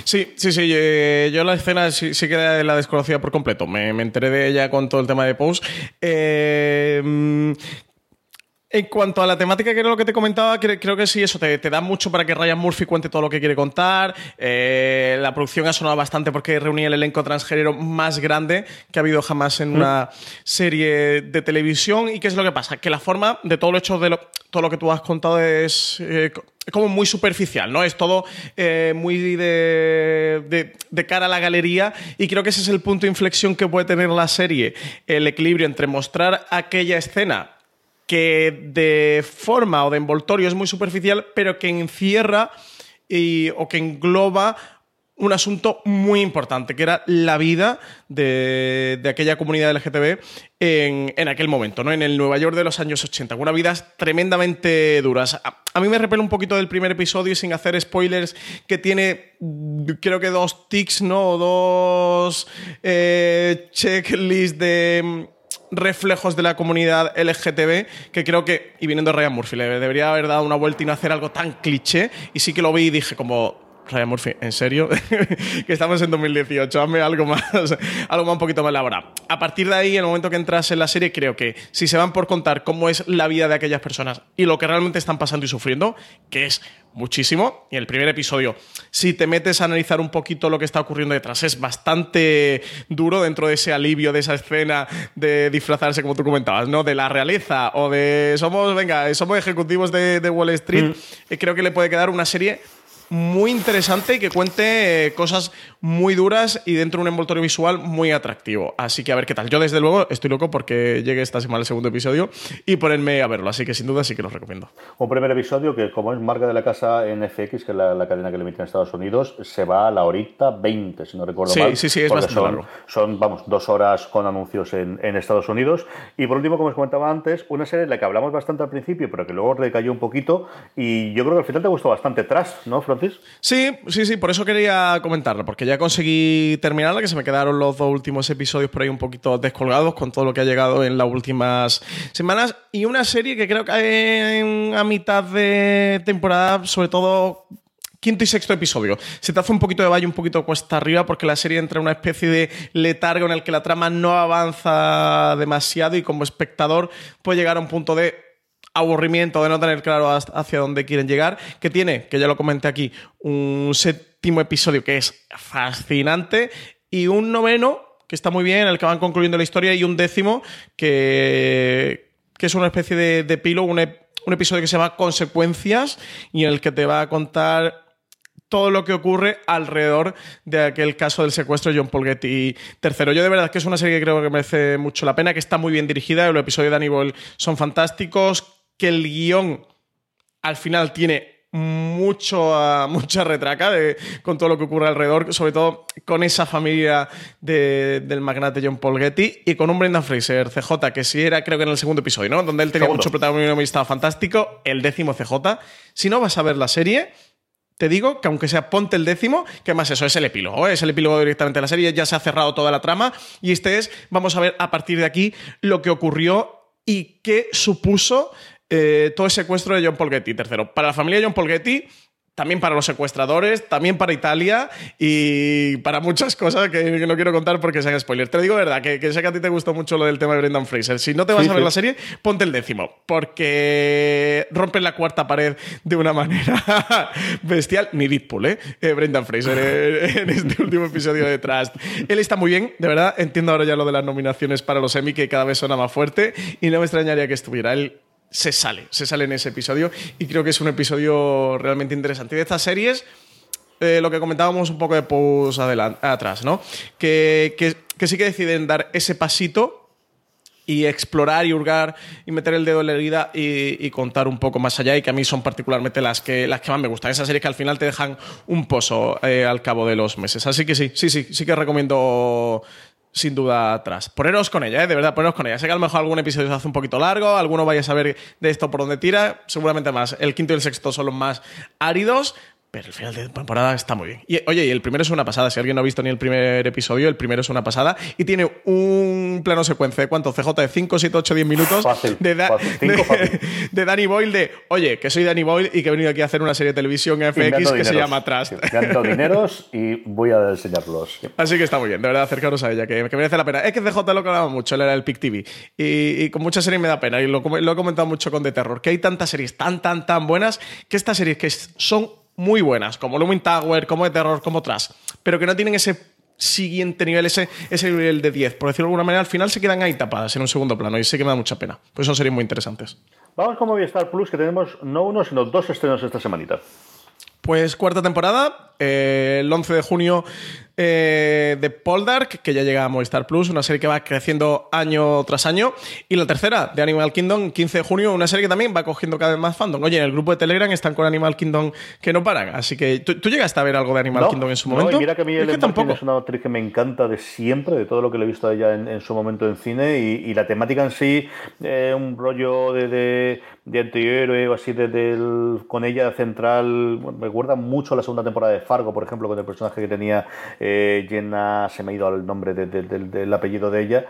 Sí, sí, sí. eh, Yo la escena sí, sí que la desconocía por completo. Me, me enteré de ella con todo el tema de Pose. Eh, mm, En cuanto a la temática, que era lo que te comentaba, cre- creo que sí, eso te, te da mucho para que Ryan Murphy cuente todo lo que quiere contar. Eh, la producción ha sonado bastante porque reunía el elenco transgénero más grande que ha habido jamás en una serie de televisión. ¿Y qué es lo que pasa? Que la forma de todo lo hecho de lo, todo lo que tú has contado es eh, co- como muy superficial, ¿no? Es todo eh, muy de, de- de cara a la galería y creo que ese es el punto de inflexión que puede tener la serie, el equilibrio entre mostrar aquella escena que de forma o de envoltorio es muy superficial, pero que encierra y- o que engloba un asunto muy importante, que era la vida de, de aquella comunidad LGTB en, en aquel momento, ¿no? en el Nueva York de los años 80, con unas vidas tremendamente duras. A, a mí me repele un poquito del primer episodio sin hacer spoilers, que tiene creo que dos tics, ¿no? O dos eh, checklists de reflejos de la comunidad LGTB que creo que, y viniendo de Ryan Murphy, le debería haber dado una vuelta y no hacer algo tan cliché. Y sí que lo vi y dije como... Ryan Murphy, ¿en serio? (laughs) que estamos en 2018, hazme algo más, (laughs) algo más un poquito más elaborado. A partir de ahí, en el momento que entras en la serie, creo que si se van por contar cómo es la vida de aquellas personas y lo que realmente están pasando y sufriendo, que es muchísimo, y el primer episodio, si te metes a analizar un poquito lo que está ocurriendo detrás, es bastante duro dentro de ese alivio, de esa escena de disfrazarse, como tú comentabas, ¿no? De la realeza o de somos, venga, somos ejecutivos de, de Wall Street, eh, creo que le puede quedar una serie muy interesante y que cuente eh, cosas muy duras y dentro de un envoltorio visual muy atractivo. Así que a ver qué tal. Yo desde luego estoy loco porque llegue esta semana el segundo episodio y ponerme a verlo. Así que sin duda sí que lo recomiendo. Un primer episodio que, como es marca de la casa en FX, que es la, la cadena que le emite en Estados Unidos, se va a la horita 20, si no recuerdo Sí, mal. sí, sí, es porque bastante son, largo. Son, vamos, dos horas con anuncios en, en Estados Unidos. Y por último, como os comentaba antes, una serie de la que hablamos bastante al principio, pero que luego recayó un poquito. Y yo creo que al final te gustó bastante Trash, ¿no, Sí, sí, sí, por eso quería comentarlo, porque ya conseguí terminarla, que se me quedaron los dos últimos episodios por ahí un poquito descolgados con todo lo que ha llegado en las últimas semanas. Y una serie que creo que en- a mitad de temporada, sobre todo quinto y sexto episodio. Se te hace un poquito de valle, un poquito cuesta arriba, porque la serie entra en una especie de letargo en el que la trama no avanza demasiado y como espectador puede llegar a un punto de aburrimiento, de no tener claro hacia dónde quieren llegar, que tiene, que ya lo comenté aquí, un séptimo episodio que es fascinante y un noveno que está muy bien, en el que van concluyendo la historia, y un décimo que, que es una especie de, de epílogo, un, ep- un episodio que se llama Consecuencias y en el que te va a contar todo lo que ocurre alrededor de aquel caso del secuestro de John Paul Getty III. Yo de verdad que es una serie que creo que merece mucho la pena, que está muy bien dirigida, los episodios de Boyle son fantásticos, que el guion al final tiene mucho, ah, (laughs) mucha retraca de- con todo lo que ocurre alrededor, sobre todo con esa familia de- del magnate John Paul Getty y con un Brendan Fraser, CJ, que sí era creo que en el segundo episodio, ¿no? Donde él tenía Segundo. mucho protagonismo y estaba fantástico, el décimo CJ. Si no vas a ver la serie, te digo que aunque sea ponte el décimo, que más eso es el epílogo, ¿eh? es el epílogo directamente de la serie, ya se ha cerrado toda la trama y este es, vamos a ver a partir de aquí lo que ocurrió y qué supuso eh, todo el secuestro de John Paul Getty III. Para la familia de John Paul Getty, también para los secuestradores, también para Italia y para muchas cosas que, no quiero contar porque sean spoilers. Te digo verdad, que, que sé que a ti te gustó mucho lo del tema de Brendan Fraser. Si no te vas Sí, a ver sí. la serie, ponte el décimo, porque rompen la cuarta pared de una manera (laughs) bestial. Ni Deadpool, ¿eh? Eh, Brendan Fraser eh, en este último episodio de Trust. Él está muy bien, de verdad. Entiendo ahora ya lo de las nominaciones para los Emmy, que cada vez suena más fuerte, y no me extrañaría que estuviera. Él se sale, se sale en ese episodio, y creo que es un episodio realmente interesante. Y de estas series eh, lo que comentábamos un poco de adelan- atrás, ¿no? Que, que- sí que deciden dar ese pasito y explorar y hurgar y meter el dedo en la herida y, y contar un poco más allá y que a mí son particularmente las que, las que más me gustan. Esas series que al final te dejan un pozo eh, al cabo de los meses. Así que sí, sí, sí, sí que recomiendo sin duda atrás. Poneros con ella, ¿eh? de verdad, poneros con ella. Sé que a lo mejor algún episodio se hace un poquito largo, alguno vaya a saber de esto por dónde tira, seguramente más. El quinto y el sexto son los más áridos, Pero el final de temporada está muy bien. Y oye, y el primero es una pasada. Si alguien no ha visto ni el primer episodio, el primero es una pasada. Y tiene un plano secuencia de cuánto, CJ, de 5, 7, 8, 10 minutos. Fácil, de, da- fácil, cinco de- fácil. (laughs) de Danny Boyle de, oye, que soy Danny Boyle y que he venido aquí a hacer una serie de televisión FX que se llama Trust. Dado dineros y voy a enseñarlos. (laughs) Así que está muy bien, de verdad, acercaros a ella, que, que merece la pena. Es que CJ lo hablaba mucho, él era el Pic TV. Y, y con muchas series me da pena, y lo, lo he comentado mucho con The Terror, que hay tantas series tan, tan, tan buenas, que estas series que son muy buenas, como Lumin Tower, como The Terror, como Trash, pero que no tienen ese siguiente nivel, ese, ese nivel de 10, por decirlo de alguna manera, al final se quedan ahí tapadas en un segundo plano, y sé que me da mucha pena. Pues son series muy interesantes. Vamos con Movistar Plus, que tenemos no uno, sino dos estrenos esta semanita. Pues cuarta temporada, eh, el 11 de junio eh, de Poldark, que ya llega a Movistar Plus, una serie que va creciendo año tras año. Y la tercera, de Animal Kingdom, 15 de junio, una serie que también va cogiendo cada vez más fandom. Oye, en el grupo de Telegram están con Animal Kingdom que no paran. Así que tú, tú llegaste a ver algo de Animal No, Kingdom en su no, momento. y mira que a mí Es tampoco. Es una actriz que me encanta de siempre, de todo lo que le he visto a ella en, en su momento en cine. Y, y la temática en sí, eh, un rollo de, de, de antihéroe o así, de, del- con ella central. bueno, me recuerda mucho la segunda temporada de Fargo, por ejemplo, con el personaje que tenía eh, Jenna, se me ha ido el nombre de- de- del- del apellido de ella.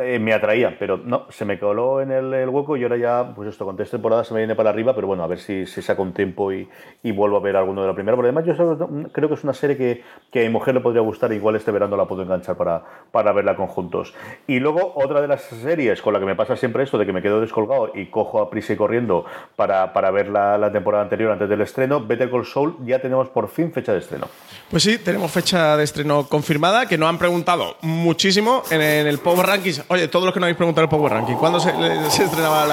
Eh, me atraía, pero no, se me coló en el, el hueco y ahora ya, pues esto, con tres temporadas se me viene para arriba, pero bueno, a ver si, si saco un tiempo y, y vuelvo a ver alguno de la primera. Porque además yo creo que es una serie que, que a mi mujer le podría gustar, igual este verano la puedo enganchar para, para verla conjuntos. Y luego otra de las series con la que me pasa siempre esto de que me quedo descolgado y cojo a prisa y corriendo para, para ver la, la temporada anterior antes del estreno, Better Call Saul, ya tenemos por fin fecha de estreno. Pues sí, tenemos fecha de estreno confirmada, que nos han preguntado muchísimo en el Power Rankings. Oye, todos los que nos habéis preguntado el Power Ranking, ¿cuándo se, se estrenaba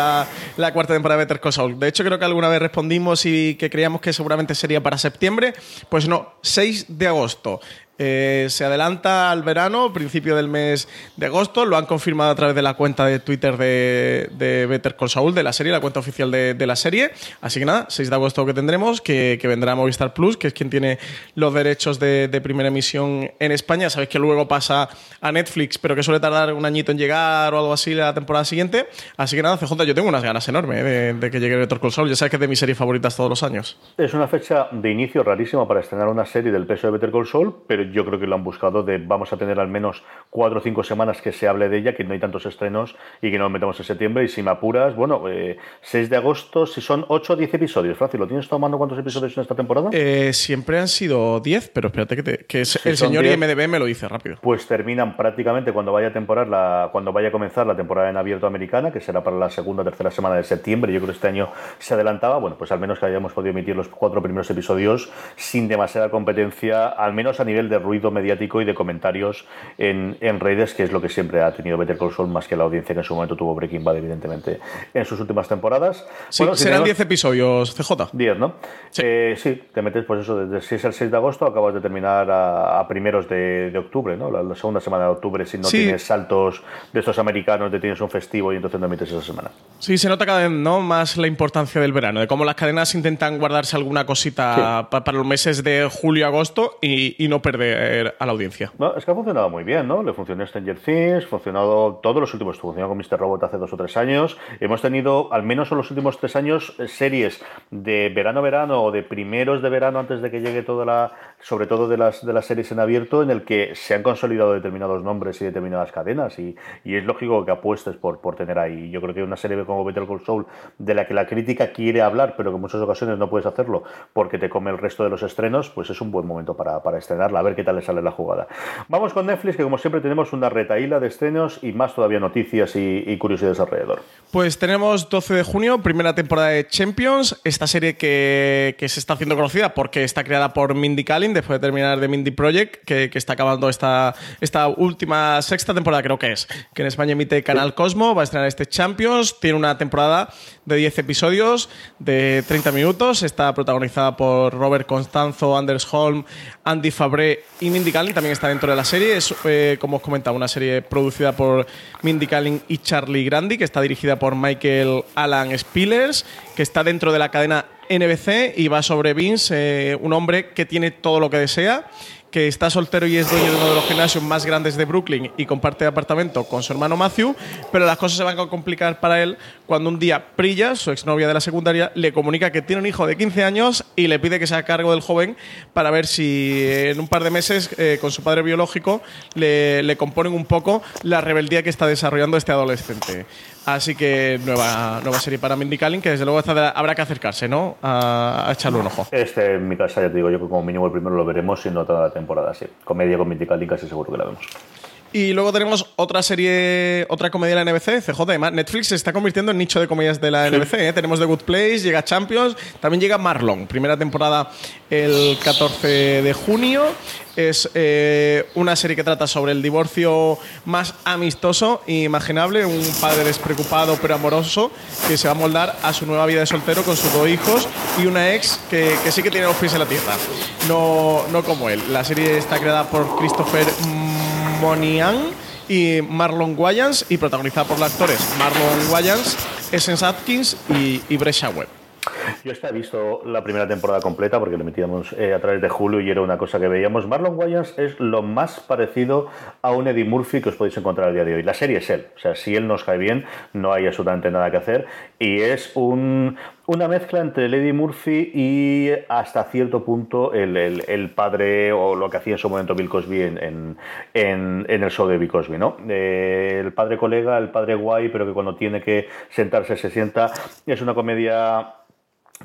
la, cuarta temporada de Better Call? De hecho, creo que alguna vez respondimos y que creíamos que seguramente sería para septiembre. Pues no, 6 de agosto. Eh, se adelanta al verano, principio del mes de agosto. Lo han confirmado a través de la cuenta de Twitter de, de Better Call Saul, de la serie, la cuenta oficial de, de la serie. Así que nada, 6 de agosto que tendremos, que, que vendrá Movistar Plus, que es quien tiene los derechos de, de primera emisión en España. Sabéis que luego pasa a Netflix, pero que suele tardar un añito en llegar o algo así la temporada siguiente. Así que nada, CJ, yo tengo unas ganas enormes de, de que llegue Better Call Saul. Ya sabes que es de mis series favoritas todos los años. Es una fecha de inicio rarísima para estrenar una serie del peso de Better Call Saul, pero yo creo que lo han buscado de vamos a tener al menos cuatro o cinco semanas que se hable de ella, que no hay tantos estrenos y que no nos metemos en septiembre. Y si me apuras, bueno, eh, 6 de agosto, si son 8 o 10 episodios. Francis, ¿lo tienes tomando cuántos episodios en esta temporada? Eh, siempre han sido 10, pero espérate que, te- que es- Si el señor 10. IMDB me lo dice rápido. Pues terminan prácticamente cuando vaya a temporada, la, cuando vaya a comenzar la temporada en abierto americana, que será para la segunda o tercera semana de septiembre. Yo creo que este año se adelantaba. Bueno, pues al menos que hayamos podido emitir los cuatro primeros episodios sin demasiada competencia, al menos a nivel de ruido mediático y de comentarios en, en redes, que es lo que siempre ha tenido Better Call Saul, más que la audiencia que en su momento tuvo Breaking Bad, evidentemente, en sus últimas temporadas. Sí, Bueno, si serán tenemos- 10 episodios, CJ. 10, ¿no? Sí. Eh, sí, te metes pues eso, desde 6 al 6 de agosto, acabas de terminar a, a primeros de, de octubre, ¿no? La, la segunda semana de octubre, si no Sí. tienes saltos de estos americanos, te tienes un festivo y entonces no emites esa semana. Sí, se nota cada vez ¿no? más la importancia del verano, de cómo las cadenas intentan guardarse alguna cosita pa- para los meses de julio y agosto y, y no perder a la audiencia. No, es que ha funcionado muy bien, ¿no? Le funcionó Stranger Things, funcionado todos los últimos, funcionó con Mr. Robot hace dos o tres años. Hemos tenido, al menos en los últimos tres años, eh, series de verano-verano o de primeros de verano antes de que llegue toda la, sobre todo de las, de las series en abierto, en el que se han consolidado determinados nombres y determinadas cadenas. Y, y es lógico que apuestes por, por tener ahí. Yo creo que una serie como Better Call Saul, de la que la crítica quiere hablar, pero que en muchas ocasiones no puedes hacerlo porque te come el resto de los estrenos, pues es un buen momento para, para estrenarla, qué tal le sale la jugada. Vamos con Netflix, que como siempre tenemos una retaíla de estrenos y más todavía noticias y, y curiosidades alrededor. Pues tenemos 12 de junio, primera temporada de Champions, esta serie que, que se está haciendo conocida porque está creada por Mindy Kaling después de terminar de Mindy Project, que, que está acabando esta, esta última sexta temporada creo que es, que en España emite Canal Cosmo, va a estrenar este Champions, tiene una temporada de 10 episodios de 30 minutos, está protagonizada por Robert Constanzo, Anders Holm, Andy Fabré y Mindy Kaling, también está dentro de la serie, es eh, como os comentaba, una serie producida por Mindy Kaling y Charlie Grandi, que está dirigida por Michael Alan Spillers, que está dentro de la cadena NBC y va sobre Vince, eh, un hombre que tiene todo lo que desea que está soltero y es dueño de uno de los gimnasios más grandes de Brooklyn y comparte apartamento con su hermano Matthew, pero las cosas se van a complicar para él cuando un día Prilla, su exnovia de la secundaria, le comunica que tiene un hijo de 15 años y le pide que se haga cargo del joven para ver si en un par de meses eh, con su padre biológico le, le componen un poco la rebeldía que está desarrollando este adolescente. Así que nueva, nueva serie para Mindy que desde luego habrá que acercarse, ¿no? A, a echarle un ojo. Este, en mi casa, ya te digo yo que como mínimo el primero lo veremos, si no toda la temporada, sí. Comedia con Mindy Kaling casi seguro que la vemos. Y luego tenemos otra serie, otra comedia de la NBC, CJ. Además, Netflix se está convirtiendo en nicho de comedias de la NBC. ¿eh? Tenemos The Good Place, llega Champions, también llega Marlon. Primera temporada el 14 de junio. Es eh, una serie que trata sobre el divorcio más amistoso e imaginable. Un padre despreocupado pero amoroso que se va a moldar a su nueva vida de soltero con sus dos hijos y una ex que, que sí que tiene los pies en la tierra. No, no como él. La serie está creada por Christopher Monian y Marlon Wayans y protagonizada por los actores Marlon Wayans, Essence Atkins y, y Brescia Webb. Yo he visto la primera temporada completa porque lo metíamos eh, a través de Hulu y era una cosa que veíamos. Marlon Wayans es lo más parecido a un Eddie Murphy que os podéis encontrar al día de hoy. La serie es él. O sea, si él nos cae bien, no hay absolutamente nada que hacer. Y es un, una mezcla entre Eddie Murphy y hasta cierto punto el, el- el padre o lo que hacía en su momento Bill Cosby en, en- en- en el show de Bill Cosby, ¿no? Eh, el padre colega, el padre guay, pero que cuando tiene que sentarse se sienta. Es una comedia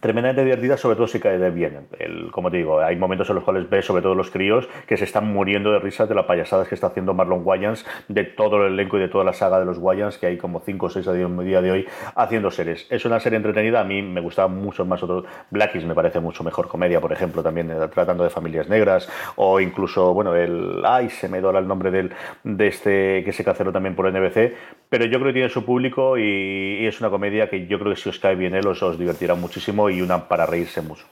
tremendamente divertida, sobre todo si cae de bien. El, como te digo, hay momentos en los cuales ves, sobre todo los críos, que se están muriendo de risas de las payasadas que está haciendo Marlon Wayans, de todo el elenco y de toda la saga de los Wayans, que hay como 5 o 6 a día de hoy haciendo series. Es una serie entretenida, a mí me gustaba mucho más otro. Blackies me parece mucho mejor comedia, por ejemplo, también eh, tratando de familias negras, o incluso, bueno, el. Ay, se me dora el nombre del, de este que se canceló también por NBC, pero yo creo que tiene su público y, es una comedia que yo creo que si os cae bien él os, os divertirá muchísimo y una para reírse mucho.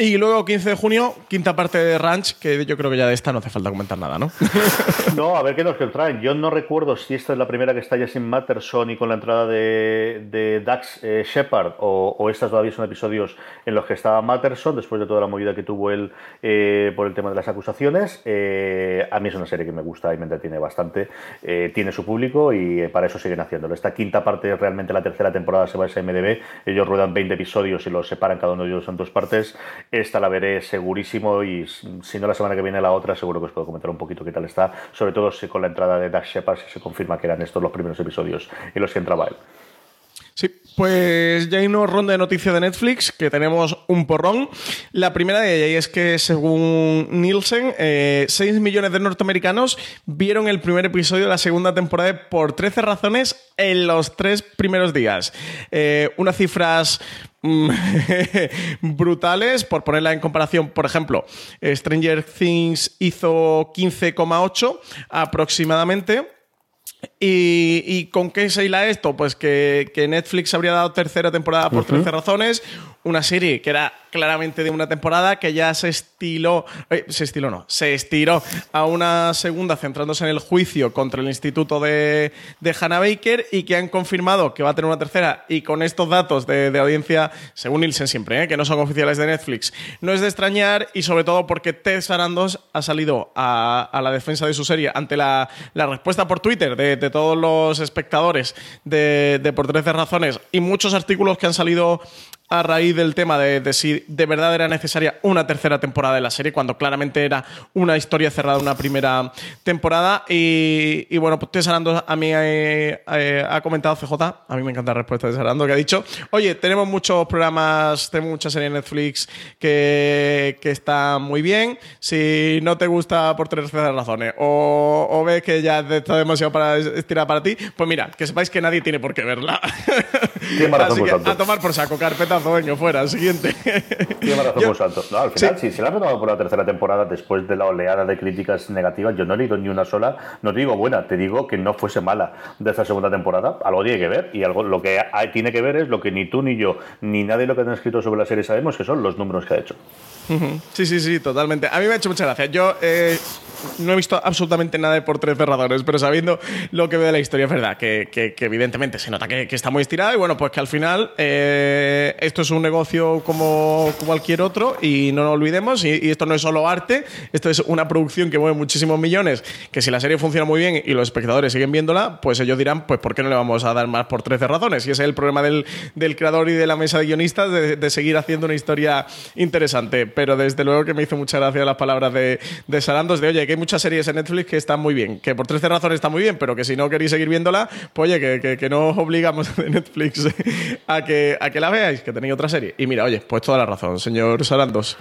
Y luego, 15 de junio, quinta parte de Ranch, que yo creo que ya de esta no hace falta comentar nada, ¿no? (laughs) No, a ver qué nos traen. Yo no recuerdo si esta es la primera que está ya sin Matterson y con la entrada de, Dax eh, Shepard o, estas todavía son episodios en los que estaba Matterson después de toda la movida que tuvo él eh, por el tema de las acusaciones. Eh, a mí es una serie que me gusta y me entretiene bastante. Eh, tiene su público y para eso siguen haciéndolo. Esta quinta parte, realmente la tercera temporada se va a ese MDB. Ellos ruedan 20 episodios y los separan cada uno de ellos en dos partes. Esta la veré segurísimo y si no la semana que viene la otra, seguro que os puedo comentar un poquito qué tal está. Sobre todo si con la entrada de Dax Shepard si se confirma que eran estos los primeros episodios en los que entraba él. Pues ya hay una ronda de noticias de Netflix que tenemos un porrón. La primera de ellas es que, según Nielsen, eh, 6 millones de norteamericanos vieron el primer episodio de la segunda temporada por 13 razones en los tres primeros días. Eh, unas cifras mm, (laughs) brutales, por ponerla en comparación, por ejemplo, Stranger Things hizo 15,8 aproximadamente. ¿Y, y con qué se hila esto? Pues que, que Netflix habría dado tercera temporada por 13 razones, una serie que era claramente de una temporada que ya se estiló, eh, se estiló no, se estiró a una segunda centrándose en el juicio contra el instituto de, de Hannah Baker y que han confirmado que va a tener una tercera. Y con estos datos de, audiencia, según Nielsen siempre, eh, que no son oficiales de Netflix, no es de extrañar y sobre todo porque Ted Sarandos ha salido a, la defensa de su serie ante la, la respuesta por Twitter de, todos los espectadores de, de por 13 razones y muchos artículos que han salido a raíz del tema de, de si de verdad era necesaria una tercera temporada de la serie, cuando claramente era una historia cerrada una primera temporada. Y, y bueno, pues Tess Arando a mí eh, eh, ha comentado CJ, a mí me encanta la respuesta de Tess Arando, que ha dicho, oye, tenemos muchos programas, tenemos muchas series en Netflix que, que están muy bien, si no te gusta por tres razones. O, o ves que ya está demasiado para estirar para ti, pues mira, que sepáis que nadie tiene por qué verla. (laughs) Así que a tomar por saco, carpetazo, venga, fuera, siguiente. (laughs) Tiene razón Yo-. No, al final, Sí. si se la han renovado por la tercera temporada después de la oleada de críticas negativas, yo no he leído ni una sola. No te digo buena, te digo que no fuese mala de esta segunda temporada. Algo tiene que ver y algo lo que tiene que ver es lo que ni tú ni yo ni nadie lo que han escrito sobre la serie sabemos que son los números que ha hecho. Sí, sí, sí, totalmente. A mí me ha hecho mucha gracia. Yo eh, no he visto absolutamente nada de por tres cerradores, pero sabiendo lo que veo de la historia, es verdad que, que- que evidentemente se nota que, que está muy estirada y bueno, pues que al final eh, esto es un negocio como cualquier otro y no nos olvidemos, y, esto no es solo arte, esto es una producción que mueve muchísimos millones, que si la serie funciona muy bien y los espectadores siguen viéndola, pues ellos dirán, pues ¿por qué no le vamos a dar más por 13 razones? Y ese es el problema del, creador y de la mesa de guionistas de, seguir haciendo una historia interesante. Pero desde luego que me hizo mucha gracia las palabras de, de Sarandos de, oye, que hay muchas series en Netflix que están muy bien, que por 13 razones está muy bien, pero que si no queréis seguir viéndola, pues oye, que, no os obligamos (laughs) de Netflix a que, la veáis, tenéis otra serie. Y mira, oye, pues toda la razón, señor Sarandos.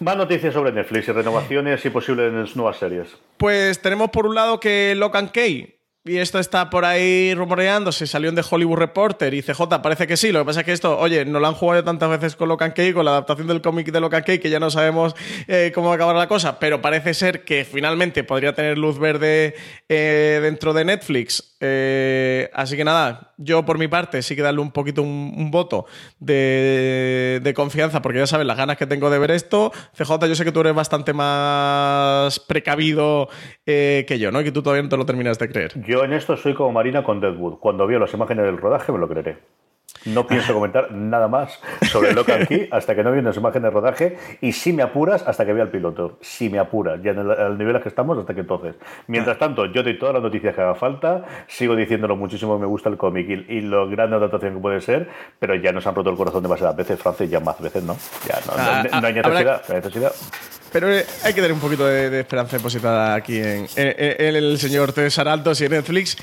Más noticias sobre Netflix y renovaciones y posibles nuevas series. Pues tenemos por un lado que Locan Key. Y esto está por ahí rumoreándose, salió en The Hollywood Reporter y CJ parece que sí. Lo que pasa es que esto, oye, no lo han jugado tantas veces con Locan Key, con la adaptación del cómic de Locan Key, que ya no sabemos eh, cómo va a acabar la cosa, pero parece ser que finalmente podría tener luz verde eh, dentro de Netflix. Eh, así que nada, yo por mi parte sí que darle un poquito un, voto de, de confianza, porque ya sabes las ganas que tengo de ver esto. CJ, yo sé que tú eres bastante más precavido eh, que yo, ¿no? Y que tú todavía no te lo terminas de creer. Yo en esto soy como Marina con Deadwood. Cuando veo las imágenes del rodaje me lo creeré. No pienso (laughs) comentar nada más sobre Locan Key hasta que no vea las imágenes de rodaje y si me apuras hasta que vea el piloto. Si me apuras, ya en el, al nivel que estamos hasta que entonces. Mientras tanto, yo doy todas las noticias que haga falta, sigo diciéndolo muchísimo, me gusta el cómic y, y lo grande adaptación que puede ser, pero ya nos han roto el corazón demasiadas veces, Francis, ya más veces, ¿no? Ya no, no- Ah, no hay necesidad. Pero eh, hay que tener un poquito de, de esperanza depositada aquí en, en- en el señor César Altos y en Netflix.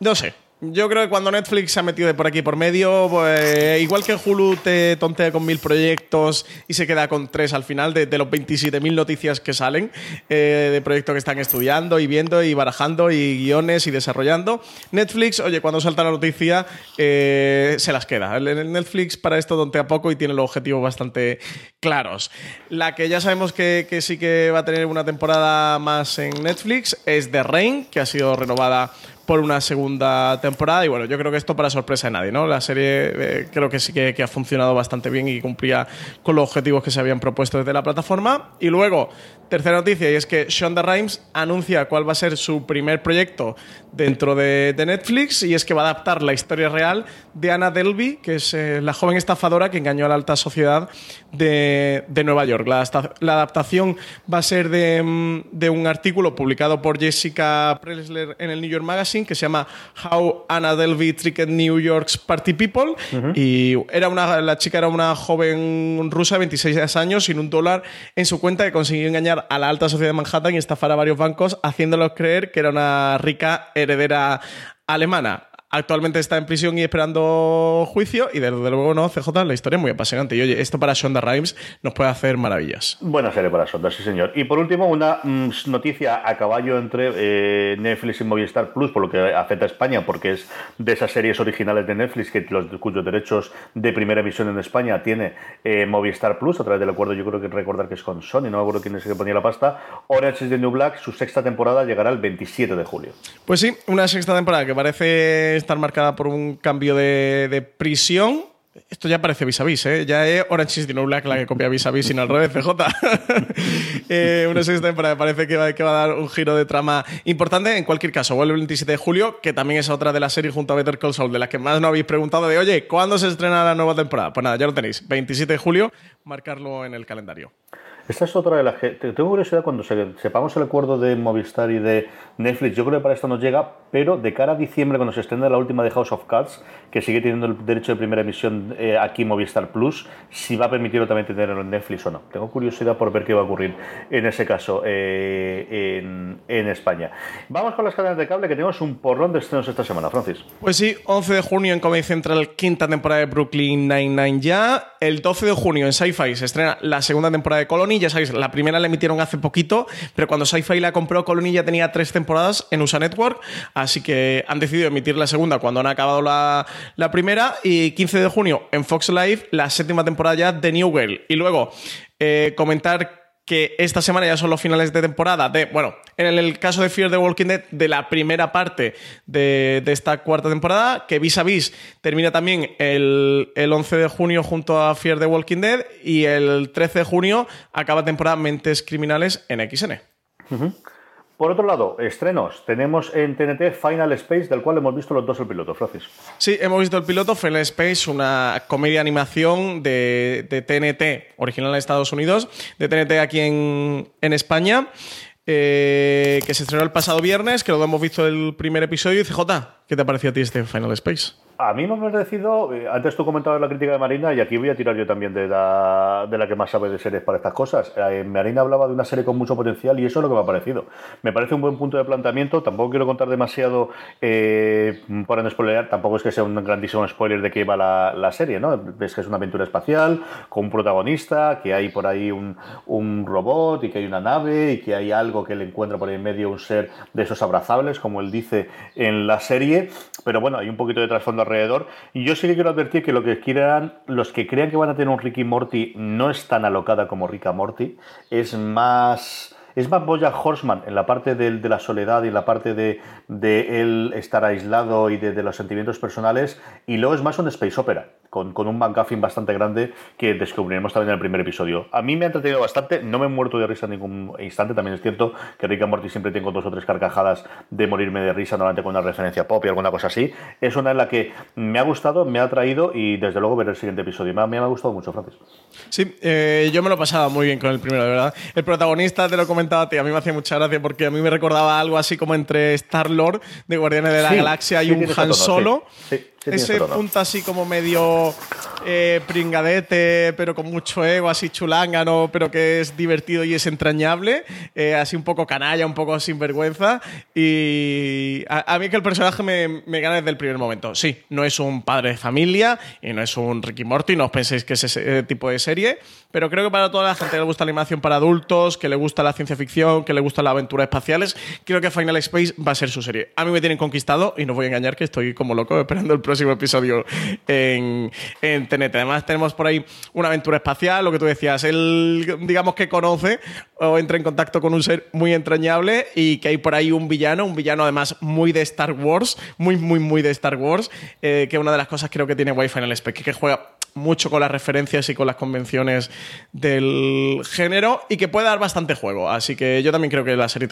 No sé. Yo creo que cuando Netflix se ha metido de por aquí por medio, pues, igual que Hulu te tontea con mil proyectos y se queda con tres al final de, de los 27.000 noticias que salen eh, de proyectos que están estudiando y viendo y barajando y guiones y desarrollando. Netflix, oye, cuando salta la noticia, eh, se las queda. El, Netflix para esto tontea poco y tiene los objetivos bastante claros. La que ya sabemos que, que sí que va a tener una temporada más en Netflix es The Rain, que ha sido renovada por una segunda temporada y bueno, yo creo que esto para sorpresa de nadie, ¿no? La serie eh, creo que sí que, que ha funcionado bastante bien y cumplía con los objetivos que se habían propuesto desde la plataforma. Y luego, tercera noticia, y es que Shonda Rhimes anuncia cuál va a ser su primer proyecto dentro de, de Netflix y es que va a adaptar la historia real de Anna Delvey, que es eh, la joven estafadora que engañó a la alta sociedad de, de Nueva York. La, adaptación va a ser de, mm, de un artículo publicado por Jessica Pressler en el New York Magazine que se llama How Anna Delvey Tricked New York's Party People. Y era una, la chica era una joven rusa de 26 años sin un dólar en su cuenta que consiguió engañar a la alta sociedad de Manhattan y estafar a varios bancos haciéndolos creer que era una rica heredera alemana. Actualmente está en prisión y esperando juicio y desde luego no, CJ, la historia es muy apasionante. Y oye, esto para Shonda Rhimes nos puede hacer maravillas. Buena serie para Sonda, sí señor. Y por último, una mm, noticia a caballo entre eh, Netflix y Movistar Plus, por lo que afecta a España, porque es de esas series originales de Netflix que los, cuyos derechos de primera emisión en España tiene eh, Movistar Plus, a través del acuerdo, yo creo que recordar que es con Sony, no me acuerdo quién es el que ponía la pasta. Orange is the New Black, su sexta temporada llegará el 27 de julio. Pues sí, una sexta temporada que parece estar marcada por un cambio de, de prisión. Esto ya parece vis a vis, ¿eh? Ya es Orange is the New Black la que copia vis a vis, sin al revés, CJ. (laughs) Eh, una sexta temporada parece que va, que va a dar un giro de trama importante. En cualquier caso, vuelve el 27 de julio, que también es otra de las series junto a Better Call Saul, de las que más nos habéis preguntado de, oye, ¿cuándo se estrena la nueva temporada? Pues nada, ya lo tenéis. 27 de julio, marcarlo en el calendario. Esta es otra de las que te- tengo curiosidad cuando se- sepamos el acuerdo de Movistar y de Netflix. Yo creo que para esto nos llega, pero de cara a diciembre, cuando se estrene la última de House of Cards, que sigue teniendo el derecho de primera emisión eh, aquí Movistar Plus, si va a permitirlo también tenerlo en Netflix o no. Tengo curiosidad por ver qué va a ocurrir en ese caso eh, en, en España. Vamos con las cadenas de cable, que tenemos un porrón de estrenos esta semana, Francis. Pues sí, 11 de junio en Comedy Central, quinta temporada de Brooklyn Nine-Nine ya. El 12 de junio en Sci-Fi se estrena la segunda temporada de Colony. Ya sabéis, la primera la emitieron hace poquito, pero cuando Sci-Fi la compró, Colony ya tenía tres temporadas en USA Network. Así que han decidido emitir la segunda cuando han acabado la, la primera. Y 15 de junio en Fox Live, la séptima temporada ya de New Girl. Y luego, eh, comentar que esta semana ya son los finales de temporada de, bueno, en el caso de Fear the Walking Dead, de la primera parte de, de esta cuarta temporada, que Vis a Vis termina también el, el 11 de junio junto a Fear the Walking Dead y el 13 de junio acaba temporada Mentes Criminales en XN. Por otro lado, estrenos. Tenemos en TNT Final Space, del cual hemos visto los dos el piloto, Francis. Sí, hemos visto el piloto Final Space, una comedia animación de, de TNT, original en Estados Unidos, de TNT aquí en, España, eh, que se estrenó el pasado viernes, que lo hemos visto el primer episodio. Y CJ, ¿qué te ha parecido a ti este Final Space? A mí me ha parecido, eh, antes tú comentabas la crítica de Marina y aquí voy a tirar yo también de la, de la que más sabe de series para estas cosas. Eh, Marina hablaba de una serie con mucho potencial y eso es lo que me ha parecido. Me parece un buen punto de planteamiento, tampoco quiero contar demasiado eh, para no spoilear, tampoco es que sea un grandísimo spoiler de qué va la, la serie, ¿no? Ves que es una aventura espacial con un protagonista, que hay por ahí un, un robot y que hay una nave y que hay algo que le encuentra por ahí en medio un ser de esos abrazables, como él dice en la serie, pero bueno, hay un poquito de trasfondo alrededor. Y yo sí que quiero advertir que lo que quieran, los que crean que van a tener un Ricky Morty no es tan alocada como Rick Morty, es más es más Boya Horseman en la parte de, la soledad y la parte de, de él estar aislado y de, de, los sentimientos personales. Y luego es más un space opera, con, con un McGuffin bastante grande que descubriremos también en el primer episodio. A mí me ha entretenido bastante, no me he muerto de risa en ningún instante. También es cierto que Rick and Morty siempre tengo dos o tres carcajadas de morirme de risa, normalmente con una referencia pop y alguna cosa así. Es una en la que me ha gustado, me ha atraído y desde luego ver el siguiente episodio. Me ha, me ha gustado mucho, Francis. Sí, eh, yo me lo pasaba muy bien con el primero, de verdad. El protagonista, te lo comentaba, a mí me hacía mucha gracia porque a mí me recordaba algo así como entre Star-Lord de Guardianes de la Sí, Galaxia y sí, un Han tono, Solo. sí. Ese punto así como medio eh, pringadete, pero con mucho ego, así chulángano, pero que es divertido y es entrañable. eh, así un poco canalla, un poco sinvergüenza. Y a, a mí que el personaje me, me gana desde el primer momento. Sí, no es un padre de familia y no es un Ricky Morty, no os penséis que es ese tipo de serie, pero creo que para toda la gente que le gusta la animación para adultos, que le gusta la ciencia ficción, que le gusta las aventuras espaciales, creo que Final Space va a ser su serie. A mí me tienen conquistado y no voy a engañar que estoy como loco esperando el próximo episodio en, en. Además tenemos por ahí una aventura espacial, lo que tú decías, él digamos que conoce o entra en contacto con un ser muy entrañable y que hay por ahí un villano, un villano además muy de Star Wars, muy, muy, muy de Star Wars, eh, que una de las cosas creo que tiene Wi Final Space, que juega mucho con las referencias y con las convenciones del género y que puede dar bastante juego. Así que yo también creo que la serie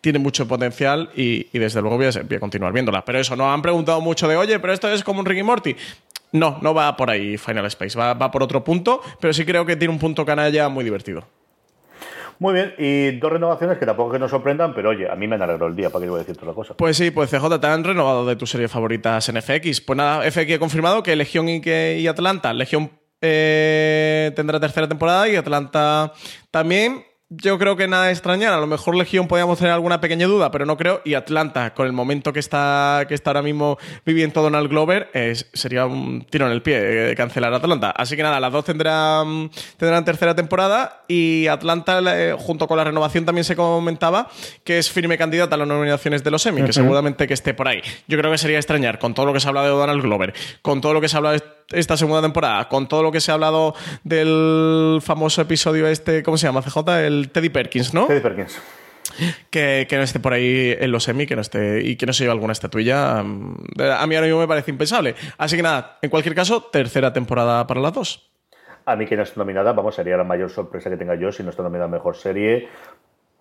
tiene, mucho potencial y, desde luego voy a, continuar viéndola. Pero eso, nos han preguntado mucho de, oye, pero esto es como un Ricky Morty. No, no va por ahí Final Space, va por otro punto, pero sí creo que tiene un punto canalla muy divertido. Muy bien, y dos renovaciones que tampoco que nos sorprendan, pero oye, a mí me han alegrado el día, ¿para qué voy a decir otra cosa? Pues sí, pues CJ, te han renovado de tus series favoritas en FX. Pues nada, FX ha confirmado que Legión y, que, y Atlanta, Legión eh, tendrá tercera temporada y Atlanta también. Yo creo que nada de extrañar. A lo mejor Legión podíamos tener alguna pequeña duda, pero no creo. Y Atlanta, con el momento que está, que está ahora mismo viviendo Donald Glover, sería un tiro en el pie eh, cancelar Atlanta. Así que nada, las dos tendrán, tendrán tercera temporada. Y Atlanta, eh, junto con la renovación, también se comentaba que es firme candidata a las nominaciones de los Emmy, uh -huh. que seguramente que esté por ahí. Yo creo que sería extrañar, con todo lo que se ha hablado de Donald Glover, con todo lo que se ha hablado de esta segunda temporada, con todo lo que se ha hablado del famoso episodio este, ¿cómo se llama, CJ? El Teddy Perkins, ¿no? Teddy Perkins. Que, que, no esté por ahí en los semi, que no esté y que no se lleve alguna estatuilla, a mí ahora mismo me parece impensable. Así que nada, en cualquier caso, tercera temporada para las dos. A mí que no esté nominada, vamos, sería la mayor sorpresa que tenga yo si no está nominada Mejor Serie.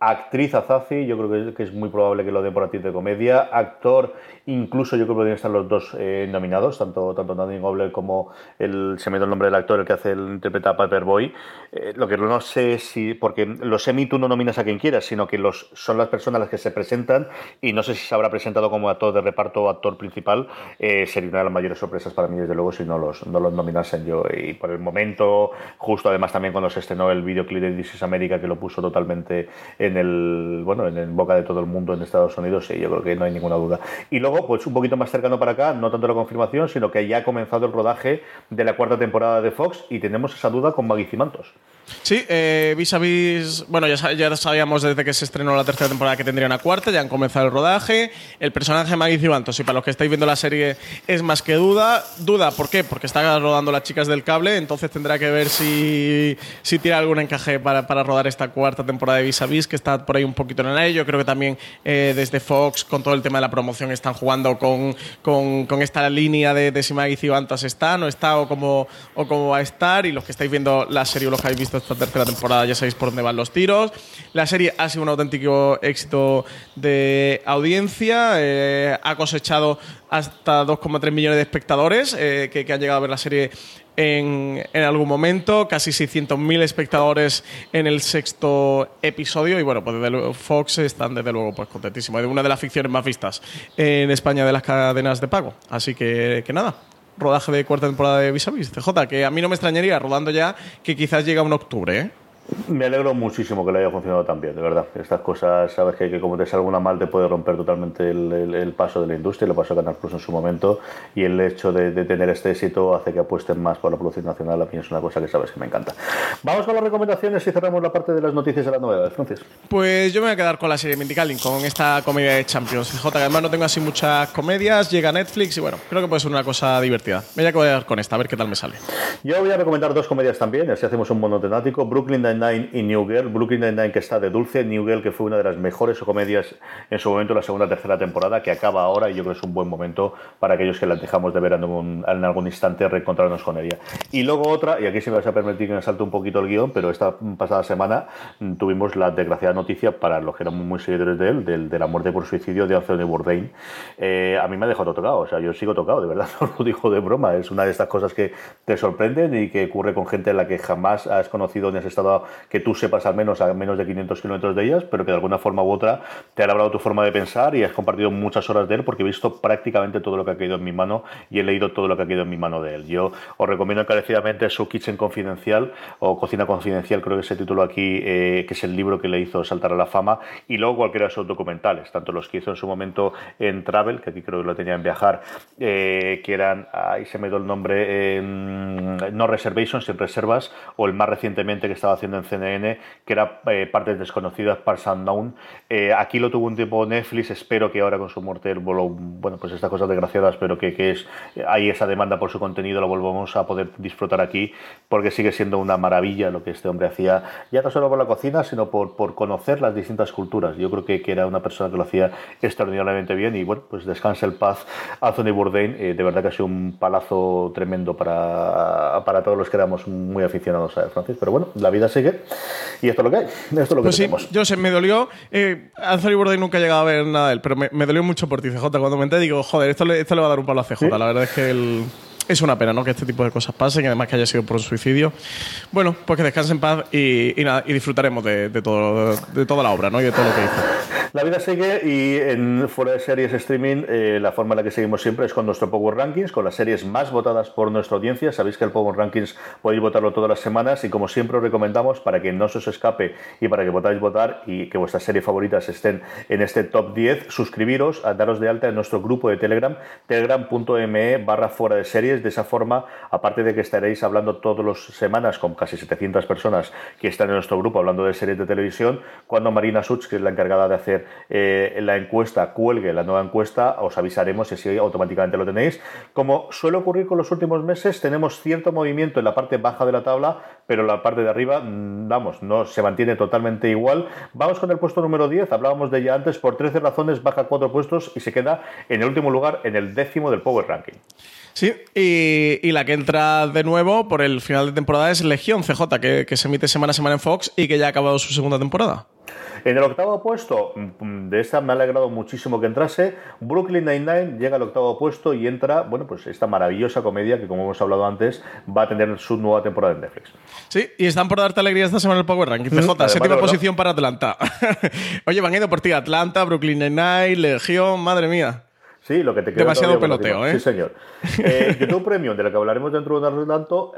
Actriz Azazi, yo creo que es, es, muy probable que lo den por actriz de comedia. Actor, incluso yo creo que podrían estar los dos eh, nominados, tanto, tanto Nadine Gobler como el, se me dio el nombre del actor, el que hace el interpreta a Paperboy. Eh, lo que no sé si, porque los Emmy tú no nominas a quien quieras, sino que los, son las personas las que se presentan y no sé si se habrá presentado como actor de reparto o actor principal. Eh, sería una de las mayores sorpresas para mí, desde luego, si no los, no los nominasen yo. Y por el momento, justo además también cuando se estrenó el videoclip de This is America, que lo puso totalmente en el bueno en, el boca de todo el mundo en Estados Unidos sí yo creo que no hay ninguna duda. Y luego pues un poquito más cercano para acá no tanto la confirmación sino que ya ha comenzado el rodaje de la cuarta temporada de Fox y tenemos esa duda con Maggie Cimantos Sí, eh, vis a vis. Bueno, ya, ya sabíamos desde que se estrenó la tercera temporada que tendría una cuarta, ya han comenzado el rodaje. El personaje de Maggie Cibantos, y para los que estáis viendo la serie, es más que duda. Duda, ¿por qué? Porque está rodando las chicas del cable, entonces tendrá que ver si, si tiene algún encaje para, para rodar esta cuarta temporada de vis a vis, que está por ahí un poquito en el aire. Yo creo que también eh, desde Fox, con todo el tema de la promoción, están jugando con, con, con esta línea de, de si Maggie Cibantos está, no está o cómo, o cómo va a estar. Y los que estáis viendo la serie o los que habéis visto esta tercera temporada ya sabéis por dónde van los tiros. La serie ha sido un auténtico éxito de audiencia, eh, ha cosechado hasta 2,3 millones de espectadores eh, que, que han llegado a ver la serie en, en algún momento, casi 600.000 espectadores en el sexto episodio y bueno, pues desde luego Fox están desde luego pues contentísimos. Es una de las ficciones más vistas en España de las cadenas de pago. Así que, que nada, rodaje de cuarta temporada de Vis a Vis, CJ, que a mí no me extrañaría rodando ya que quizás llega un octubre, ¿eh? Me alegro muchísimo que le haya funcionado tan bien, de verdad. Estas cosas, sabes que, que como te salga una mal te puede romper totalmente el, el- el paso de la industria, lo pasó a Canal Plus en su momento, y el hecho de, de tener este éxito hace que apuesten más por la producción nacional, a mí es una cosa que sabes que me encanta. Vamos con las recomendaciones y cerramos la parte de las noticias y las novedades, Francis. Pues yo me voy a quedar con la serie Mindy Kaling, con esta comedia de Champions. CJ, que además no tengo así muchas comedias, llega a Netflix y bueno, creo que puede ser una cosa divertida. Me voy a quedar con esta, a ver qué tal me sale. Yo voy a recomendar dos comedias también, así hacemos un monotemático, Brooklyn Nine-Nine y New Girl. Brooklyn Nine-Nine que está de dulce, New Girl que fue una de las mejores comedias en su momento, la segunda tercera temporada, que acaba ahora y yo creo que es un buen momento para aquellos que la dejamos de ver en algún, en algún instante reencontrarnos con ella. Y luego otra, y aquí sí me vas a permitir que me salte un poquito el guion, pero esta pasada semana mm, tuvimos la desgraciada noticia para los que éramos muy seguidores de él, de, la muerte por suicidio de Anthony Bourdain. Eh, a mí me ha dejado tocado, o sea, yo sigo tocado, de verdad, (laughs) no lo digo de broma, es una de estas cosas que te sorprenden y que ocurre con gente en la que jamás has conocido ni has estado, que tú sepas al menos a menos de 500 kilómetros de ellas, pero que de alguna forma u otra te ha labrado tu forma de pensar y has compartido muchas horas de él porque he visto prácticamente todo lo que ha caído en mi mano y he leído todo lo que ha caído en mi mano de él. Yo os recomiendo encarecidamente su Kitchen Confidencial o Cocina Confidencial, creo que se tituló aquí, eh, que es el libro que le hizo saltar a la fama, y luego cualquiera de sus documentales, tanto los que hizo en su momento en Travel, que aquí creo que lo tenía en Viajar, eh, que eran, ahí se me dio el nombre, eh, No Reservations, sin reservas, o el más recientemente que estaba haciendo en CNN, que era eh, Partes Desconocidas, Parts Unknown. Eh, aquí lo tuvo un tiempo Netflix, espero que ahora con su muerte, bueno, pues estas cosas desgraciadas, pero que, que es, hay esa demanda por su contenido, lo volvamos a poder disfrutar aquí, porque sigue siendo una maravilla lo que este hombre hacía, ya no solo por la cocina, sino por, por conocer las distintas culturas. Yo creo que, que era una persona que lo hacía extraordinariamente bien y bueno, pues descansa el paz Anthony Bourdain, eh, de verdad que ha sido un palazo tremendo para, para todos los que éramos muy aficionados a Francis, pero bueno, la vida y esto es lo que hay, esto es lo que Pues sí, yo sé, me dolió. Eh, Anthony Bourdain nunca he llegado a ver nada de él, pero me, me dolió mucho por ti, CJ. Cuando me enteré, digo, joder, esto le, esto le va a dar un palo a CJ. ¿Sí? La verdad es que él- es una pena, ¿no? Que este tipo de cosas pasen, y además que haya sido por suicidio. Bueno, pues que descanse en paz y, disfrutaremos de, de todo, de toda la obra, ¿no? Y de todo lo que hizo. La vida sigue y en fuera de series streaming eh, la forma en la que seguimos siempre es con nuestro Power Rankings, con las series más votadas por nuestra audiencia. Sabéis que el Power Rankings podéis votarlo todas las semanas y como siempre os recomendamos para que no se os escape y para que podáis votar y que vuestras series favoritas estén en este top 10, suscribiros, a daros de alta en nuestro grupo de Telegram, telegram.me barra fuera de series. De esa forma, aparte de que estaréis hablando todas las semanas con casi 700 personas que están en nuestro grupo hablando de series de televisión, cuando Marina Such, que es la encargada de hacer eh, la encuesta, cuelgue la nueva encuesta, os avisaremos y así automáticamente lo tenéis. Como suele ocurrir con los últimos meses, tenemos cierto movimiento en la parte baja de la tabla, pero la parte de arriba, mm, vamos, no se mantiene totalmente igual. Vamos con el puesto número 10, hablábamos de ella antes, por 13 razones baja 4 puestos y se queda en el último lugar, en el décimo del Power Ranking. Sí, y, y la que entra de nuevo por el final de temporada es Legión CJ, que, que se emite semana a semana en Fox y que ya ha acabado su segunda temporada. En el octavo puesto, mm, de esta me ha alegrado muchísimo que entrase, Brooklyn Nine-Nine llega al octavo puesto y entra, bueno, pues esta maravillosa comedia que como hemos hablado antes, va a tener su nueva temporada en Netflix. Sí, y están por darte alegría esta semana el Power Ranking. CJ, además, séptima posición para Atlanta. (laughs) Oye, van ir por ti Atlanta, Brooklyn Nine-Nine, Legión, madre mía. Sí, lo que te queda Demasiado peloteo. ¿eh? Sí, señor. Eh, (laughs) YouTube Premium, de lo que hablaremos dentro de un tanto,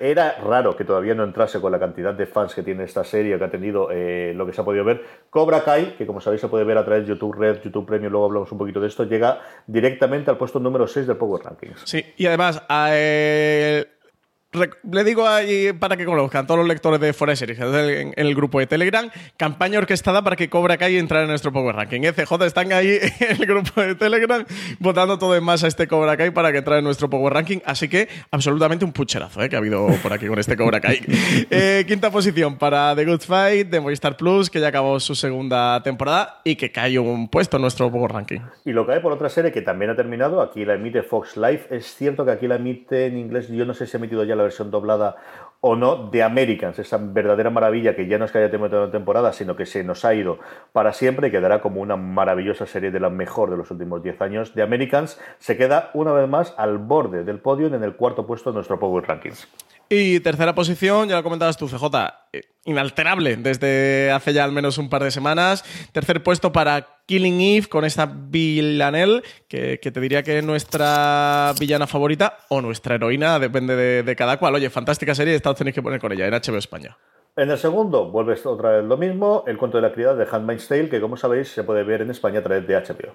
era raro que todavía no entrase con la cantidad de fans que tiene esta serie, que ha tenido eh, lo que se ha podido ver. Cobra Kai, que como sabéis se puede ver a través de YouTube Red, YouTube Premium, luego hablamos un poquito de esto, llega directamente al puesto número 6 del Power Rankings. Sí, y además, a, eh, Le digo ahí para que conozcan todos los lectores de de Series en, en el grupo de Telegram, campaña orquestada para que Cobra Kai entrara en nuestro Power Ranking. FJ están ahí (laughs) en el grupo de Telegram votando todo en masa a este Cobra Kai para que entrara en nuestro Power Ranking. Así que absolutamente un pucherazo ¿eh? que ha habido por aquí con este Cobra Kai. (laughs) Eh, quinta posición para The Good Fight de Movistar Plus, que ya acabó su segunda temporada y que cae un puesto en nuestro Power Ranking. Y lo cae por otra serie que también ha terminado, aquí la emite Fox Life. Es cierto que aquí la emite en inglés, yo no sé si ha emitido ya la versión doblada o no, de Americans, esa verdadera maravilla que ya no es que haya terminado una temporada, sino que se nos ha ido para siempre y quedará como una maravillosa serie de la mejor de los últimos 10 años. De Americans se queda una vez más al borde del podio en el cuarto puesto de nuestro Power Rankings. Y tercera posición, ya lo comentabas tú, CJ, eh, inalterable desde hace ya al menos un par de semanas. Tercer puesto para Killing Eve con esta Villanelle, que, que te diría que es nuestra villana favorita o nuestra heroína, depende de, de cada cual. Oye, fantástica serie, esta os tenéis que poner con ella en HBO España. En el segundo, vuelve otra vez lo mismo, el cuento de la criada de Handmaid's Tale, que como sabéis se puede ver en España a través de HBO.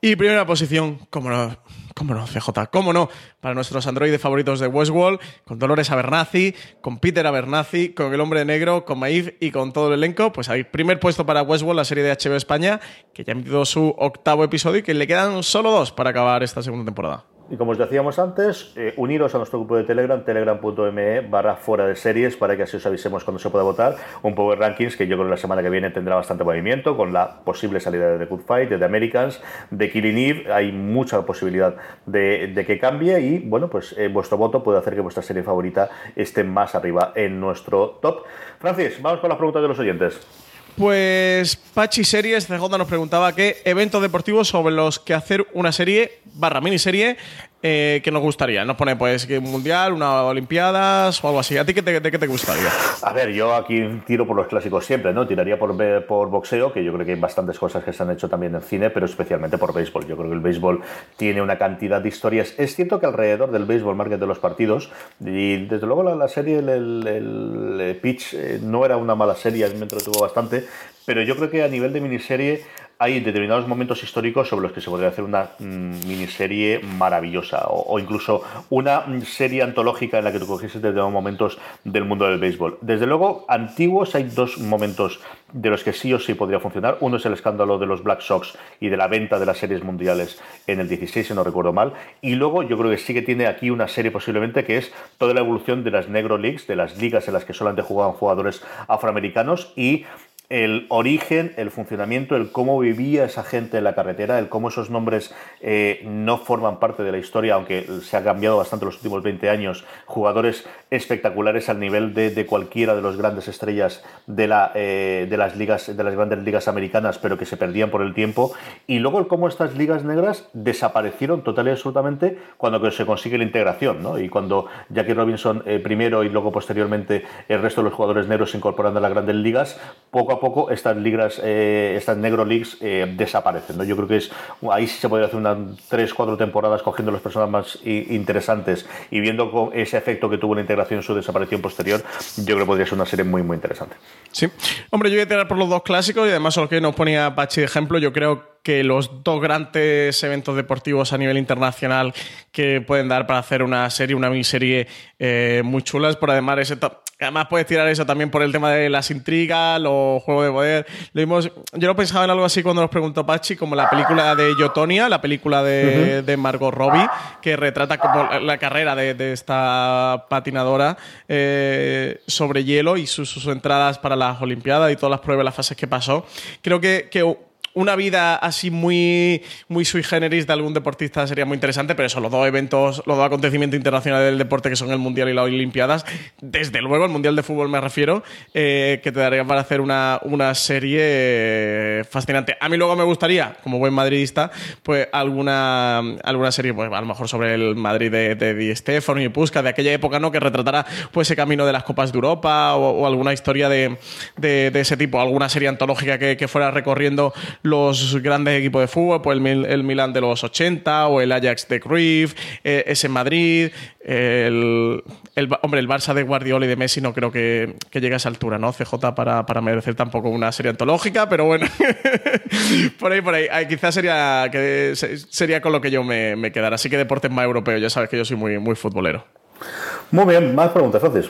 Y primera posición, cómo no, cómo no, CJ, cómo no, para nuestros androides favoritos de Westworld, con Dolores Abernathy, con Peter Abernathy, con El Hombre Negro, con Maeve y con todo el elenco. Pues hay primer puesto para Westworld, la serie de HBO España, que ya ha emitido su octavo episodio y que le quedan solo dos para acabar esta segunda temporada. Y como os decíamos antes, eh, uniros a nuestro grupo de Telegram, telegram.me barra fuera de series, para que así os avisemos cuando se pueda votar. Un Power Rankings que yo creo que la semana que viene tendrá bastante movimiento, con la posible salida de The Good Fight, de The Americans, de Killing Eve. Hay mucha posibilidad de, que cambie y, bueno, pues eh, vuestro voto puede hacer que vuestra serie favorita esté más arriba en nuestro top. Francis, vamos con las preguntas de los oyentes. Pues Pachi Series CJ nos preguntaba qué eventos deportivos sobre los que hacer una serie barra miniserie eh, que nos gustaría. Nos pone pues un mundial, una olimpiadas o algo así. ¿A ti qué te, qué te gustaría? A ver, yo aquí tiro por los clásicos siempre, ¿no? Tiraría por, por boxeo, que yo creo que hay bastantes cosas que se han hecho también en cine, pero especialmente por béisbol. Yo creo que el béisbol tiene una cantidad de historias. Es cierto que alrededor del béisbol, market de los partidos, y desde luego la, la serie, el, el- el, eh, pitch, eh, no era una mala serie, a mí me entretuvo bastante, pero yo creo que a nivel de miniserie hay determinados momentos históricos sobre los que se podría hacer una mm, miniserie maravillosa o, incluso una mm, serie antológica en la que tú cogieses determinados momentos del mundo del béisbol. Desde luego, antiguos hay dos momentos de los que sí o sí podría funcionar. Uno es el escándalo de los Black Sox y de la venta de las series mundiales en el 16, si no recuerdo mal. Y luego yo creo que sí que tiene aquí una serie posiblemente que es toda la evolución de las Negro Leagues, de las ligas en las que solamente jugaban jugadores afroamericanos y el origen, el funcionamiento, el cómo vivía esa gente en la carretera, el cómo esos nombres eh, no forman parte de la historia, aunque se ha cambiado bastante los últimos 20 años, jugadores espectaculares al nivel de, de cualquiera de los grandes estrellas de, la, eh, de las ligas, de las grandes ligas americanas, pero que se perdían por el tiempo, y luego el cómo estas ligas negras desaparecieron total y absolutamente cuando se consigue la integración, ¿no? Y cuando Jackie Robinson eh, primero y luego posteriormente el resto de los jugadores negros se incorporan a las grandes ligas, poco poco estas ligas, eh, estas negro leagues eh, desaparecen. Yo creo que es ahí sí se podría hacer unas tres, cuatro temporadas cogiendo las personas más interesantes y viendo con ese efecto que tuvo la integración en su desaparición posterior, yo creo que podría ser una serie muy, muy interesante. Sí. Hombre, yo voy a tirar por los dos clásicos y además los que nos ponía Pachi de ejemplo. Yo creo que los dos grandes eventos deportivos a nivel internacional que pueden dar para hacer una serie, una miniserie eh, muy chulas, por además ese to- Además puedes tirar eso también por el tema de las intrigas, los juegos de poder. Lo vimos, yo lo pensaba en algo así cuando nos preguntó Pachi, como la película de Yotonia, la película de, de Margot Robbie, que retrata como la, la carrera de, de esta patinadora eh, sobre hielo y sus, sus entradas para las Olimpiadas y todas las pruebas, las fases que pasó. Creo que, que una vida así muy, muy sui generis de algún deportista sería muy interesante, pero eso, los dos eventos, los dos acontecimientos internacionales del deporte que son el Mundial y las Olimpiadas, desde luego el Mundial de Fútbol me refiero, eh, que te darían para hacer una, una serie eh, fascinante. A mí luego me gustaría, como buen madridista, pues alguna, alguna serie, pues a lo mejor sobre el Madrid de, de Di Stéfano y Puskas de aquella época, ¿no? Que retratara pues ese camino de las Copas de Europa o, alguna historia de, de- ese tipo, alguna serie antológica que fuera recorriendo los grandes equipos de fútbol, pues el, el Milan de los 80 o el Ajax de Cruyff, eh, ese Madrid, el, el hombre, el Barça de Guardiola y de Messi no creo que, que llegue a esa altura, ¿no? CJ para, para merecer tampoco una serie antológica, pero bueno, (laughs) por ahí, por ahí. Quizás sería, que, se- sería con lo que yo me, me quedara. Así que deportes más europeos, ya sabes que yo soy muy, muy futbolero. Muy bien, más preguntas, Francis.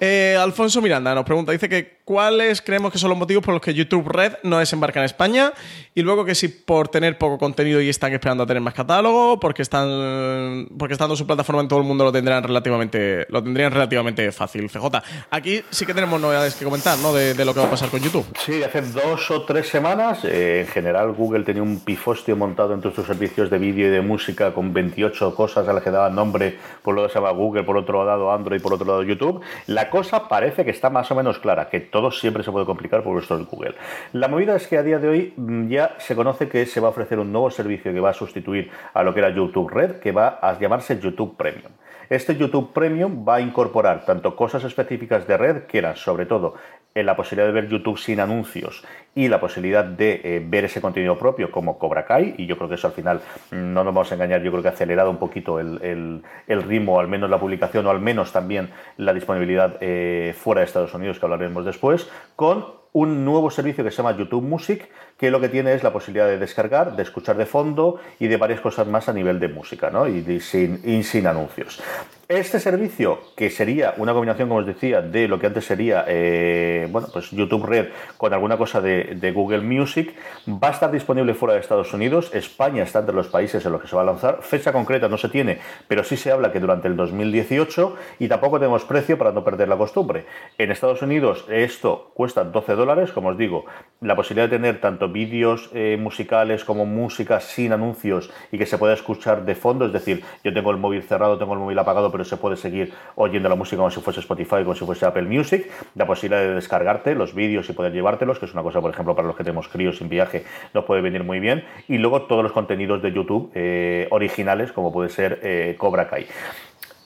Eh, Alfonso Miranda nos pregunta, dice que cuáles creemos que son los motivos por los que YouTube Red no desembarca en España y luego que si por tener poco contenido y están esperando a tener más catálogo, porque están porque estando su plataforma en todo el mundo lo tendrán relativamente lo tendrían relativamente fácil. CJ, aquí sí que tenemos novedades que comentar, ¿no? De, de lo que va a pasar con YouTube. Sí, hace dos o tres semanas, eh, en general Google tenía un pifostio montado entre sus servicios de vídeo y de música con 28 cosas a las que daban nombre, por un lado se llama Google, por otro lado Android, por otro lado YouTube. La cosa parece que está más o menos clara, que todo siempre se puede complicar por esto de Google. La movida es que a día de hoy mm, ya se conoce que se va a ofrecer un nuevo servicio que va a sustituir a lo que era YouTube Red, que va a llamarse YouTube Premium. Este YouTube Premium va a incorporar tanto cosas específicas de red, que eran sobre todo en la posibilidad de ver YouTube sin anuncios y la posibilidad de eh, ver ese contenido propio como Cobra Kai, y yo creo que eso al final, mm, no nos vamos a engañar, yo creo que ha acelerado un poquito el, el- ritmo, al menos la publicación, o al menos también la disponibilidad eh, fuera de Estados Unidos, que hablaremos después, con un nuevo servicio que se llama YouTube Music, que lo que tiene es la posibilidad de descargar, de escuchar de fondo y de varias cosas más a nivel de música, ¿no? Y, sin, sin anuncios. Este servicio, que sería una combinación, como os decía, de lo que antes sería, eh, bueno, pues YouTube Red con alguna cosa de, de Google Music, va a estar disponible fuera de Estados Unidos. España está entre los países en los que se va a lanzar. Fecha concreta no se tiene, pero sí se habla que durante el 2018 y tampoco tenemos precio para no perder la costumbre. En Estados Unidos esto cuesta 12 dólares, como os digo, la posibilidad de tener tanto vídeos eh, musicales como música sin anuncios y que se pueda escuchar de fondo, es decir, yo tengo el móvil cerrado, tengo el móvil apagado, pero se puede seguir oyendo la música como si fuese Spotify, como si fuese Apple Music, la posibilidad de descargarte los vídeos y poder llevártelos, que es una cosa, por ejemplo, para los que tenemos críos sin viaje, nos puede venir muy bien, y luego todos los contenidos de YouTube eh, originales, como puede ser eh, Cobra Kai.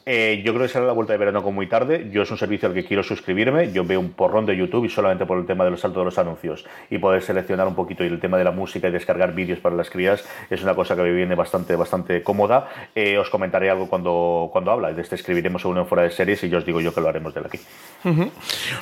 Eh, yo creo que será la vuelta de verano como muy tarde. Yo es un servicio al que quiero suscribirme. Yo veo un porrón de YouTube y solamente por el tema de los saltos de los anuncios y poder seleccionar un poquito y el tema de la música y descargar vídeos para las crías es una cosa que me viene bastante, bastante cómoda. Eh, os comentaré algo cuando, cuando habla. De este escribiremos según en fuera de series y yo os digo yo que lo haremos de aquí.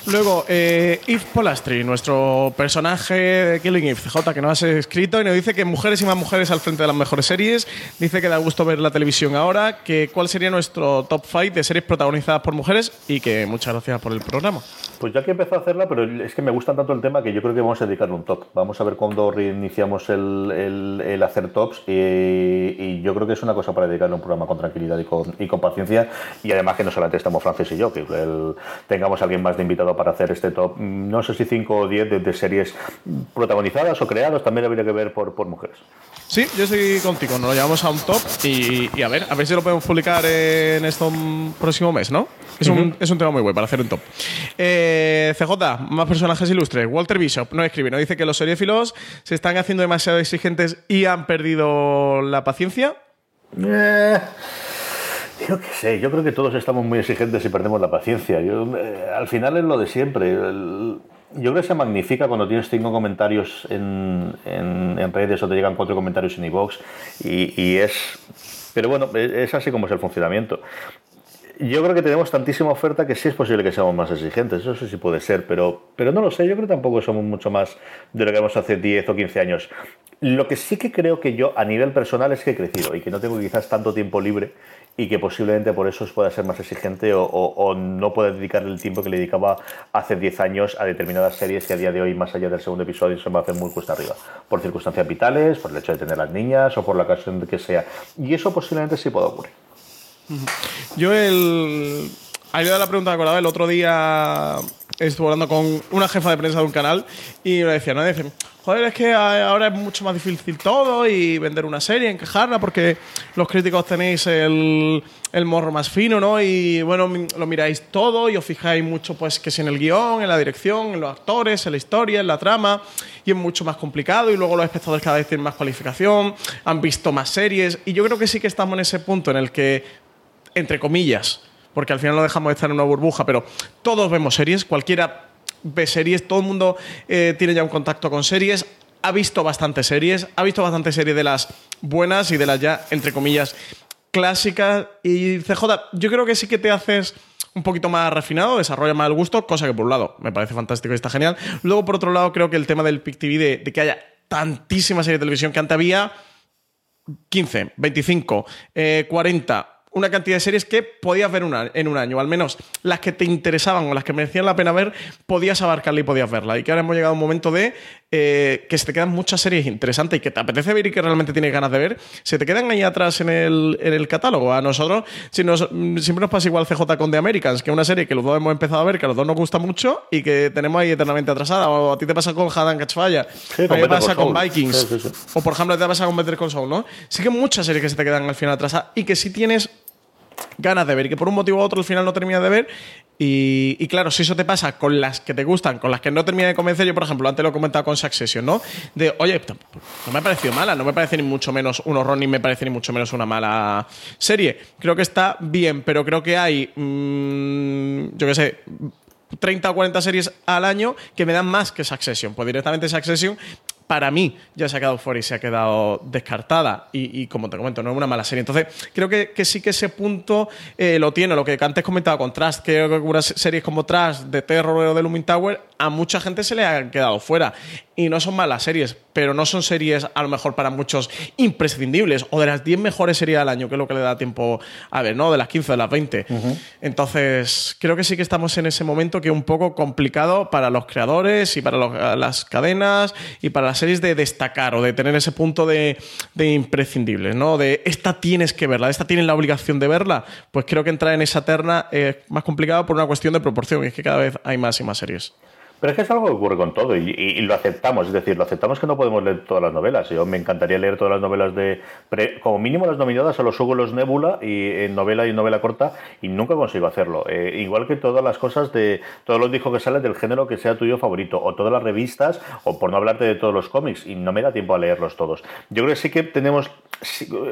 Luego, eh, Yves Polastri, nuestro personaje de Killing Eve, CJ, que nos has escrito y nos dice que mujeres y más mujeres al frente de las mejores series. Dice que da gusto ver la televisión ahora, que cuál sería nuestro top 5 de series protagonizadas por mujeres y que muchas gracias por el programa. Pues ya que empezó a hacerla, pero es que me gusta tanto el tema que yo creo que vamos a dedicarle un top. Vamos a ver cuándo reiniciamos el, el- el hacer tops y, y yo creo que es una cosa para dedicarle un programa con tranquilidad y con, y con paciencia y además que no solamente estamos Francis y yo, que el- tengamos a alguien más de invitado para hacer este top, no sé si 5 o 10 de, de series protagonizadas o creadas, también habría que ver por, por mujeres. Sí, yo estoy contigo, nos lo llevamos a un top y, y a ver, a ver si lo podemos publicar en este próximo mes, ¿no? Es, un, es un tema muy bueno para hacer un top. Eh, CJ, más personajes ilustres. Walter Bishop no escribe, no dice que los seriéfilos se están haciendo demasiado exigentes y han perdido la paciencia. Eh, yo qué sé, yo creo que todos estamos muy exigentes y perdemos la paciencia. Yo, eh, al final es lo de siempre. El- yo creo que se magnifica cuando tienes cinco comentarios en, en- en redes o te llegan cuatro comentarios en iVoox y, y es... Pero bueno, es es así como es el funcionamiento. Yo creo que tenemos tantísima oferta que sí es posible que seamos más exigentes, eso sí puede ser, pero, pero no lo sé, yo creo que tampoco somos mucho más de lo que éramos hace 10 o 15 años. Lo que sí que creo que yo a nivel personal es que he crecido y que no tengo quizás tanto tiempo libre y que posiblemente por eso pueda ser más exigente o, o- no pueda dedicar el tiempo que le dedicaba hace 10 años a determinadas series que a día de hoy, más allá del segundo episodio, se me hacen muy cuesta arriba. Por circunstancias vitales, por el hecho de tener las niñas o por la ocasión que sea. Y eso posiblemente sí pueda ocurrir. Yo el... Ahí le la pregunta, acordaba, el otro día estuve hablando con una jefa de prensa de un canal y me decía, ¿no? Dice, joder, es que a- ahora es mucho más difícil todo y vender una serie, encajarla, porque los críticos tenéis el, el morro más fino, ¿no? Y bueno, lo miráis todo y os fijáis mucho, pues, que si en el guion, en la dirección, en los actores, en la historia, en la trama, y es mucho más complicado y luego los espectadores cada vez tienen más cualificación, han visto más series y yo creo que sí que estamos en ese punto en el que entre comillas, porque al final no dejamos de estar en una burbuja, pero todos vemos series, cualquiera ve series, todo el mundo eh, tiene ya un contacto con series, ha visto bastantes series, ha visto bastantes series de las buenas y de las ya, entre comillas, clásicas. Y CJ, yo creo que sí que te haces un poquito más refinado, desarrolla más el gusto, cosa que por un lado me parece fantástico y está genial. Luego, por otro lado, creo que el tema del Pic TV, de, que haya tantísimas series de televisión que antes había 15, 25, eh, 40, una cantidad de series que podías ver una- en un año, al menos las que te interesaban o las que merecían la pena ver, podías abarcarla y podías verla. Y que ahora hemos llegado a un momento de eh, que se te quedan muchas series interesantes y que te apetece ver y que realmente tienes ganas de ver, se te quedan ahí atrás en el, en el catálogo. A nosotros si nos- siempre nos pasa igual CJ con The Americans, que es una serie que los dos hemos empezado a ver, que a los dos nos gusta mucho y que tenemos ahí eternamente atrasada. O a ti te pasa con Hadan Catchfire, Sí, a con mí me Better pasa con. Vikings. Sí, sí, sí. O por ejemplo, te pasa con Better Call Saul, ¿no? Sí que muchas series que se te quedan al final atrasadas y que sí tienes ganas de ver y que por un motivo u otro al final no terminas de ver. Y, claro, si eso te pasa con las que te gustan, con las que no terminas de convencer, yo por ejemplo, antes lo he comentado con Succession, ¿no? De, oye, no me ha parecido mala, no me parece ni mucho menos un horror, ni me parece ni mucho menos una mala serie. Creo que está bien, pero creo que hay, mm, yo qué sé, 30 o 40 series al año que me dan más que Succession. Pues directamente Succession, para mí, ya se ha quedado fuera y se ha quedado descartada. Y, como te comento, no es una mala serie. Entonces, creo que, sí que ese punto eh, lo tiene. Lo que antes comentaba con Trust, que unas series como Trust, de Terror o de Looming Tower, a mucha gente se le han quedado fuera. Y no son malas series, pero no son series a lo mejor para muchos imprescindibles o de las 10 mejores series al año, que es lo que le da tiempo a ver, ¿no? De las 15, de las 20. Entonces, creo que sí que estamos en ese momento que es un poco complicado para los creadores y para los- las cadenas y para las series de destacar o de tener ese punto de, de imprescindibles, ¿no? De esta tienes que verla, de esta tienes la obligación de verla. Pues creo que entrar en esa terna es más complicado por una cuestión de proporción, y es que cada vez hay más y más series. Pero es que es algo que ocurre con todo y, lo aceptamos, es decir, lo aceptamos que no podemos leer todas las novelas. Yo me encantaría leer todas las novelas de, pre- como mínimo las nominadas a los Hugo los Nebula y en novela y novela corta y nunca consigo hacerlo. Eh, igual que todas las cosas de todos los discos que salen del género que sea tuyo favorito o todas las revistas o por no hablarte de todos los cómics y no me da tiempo a leerlos todos. Yo creo que sí que tenemos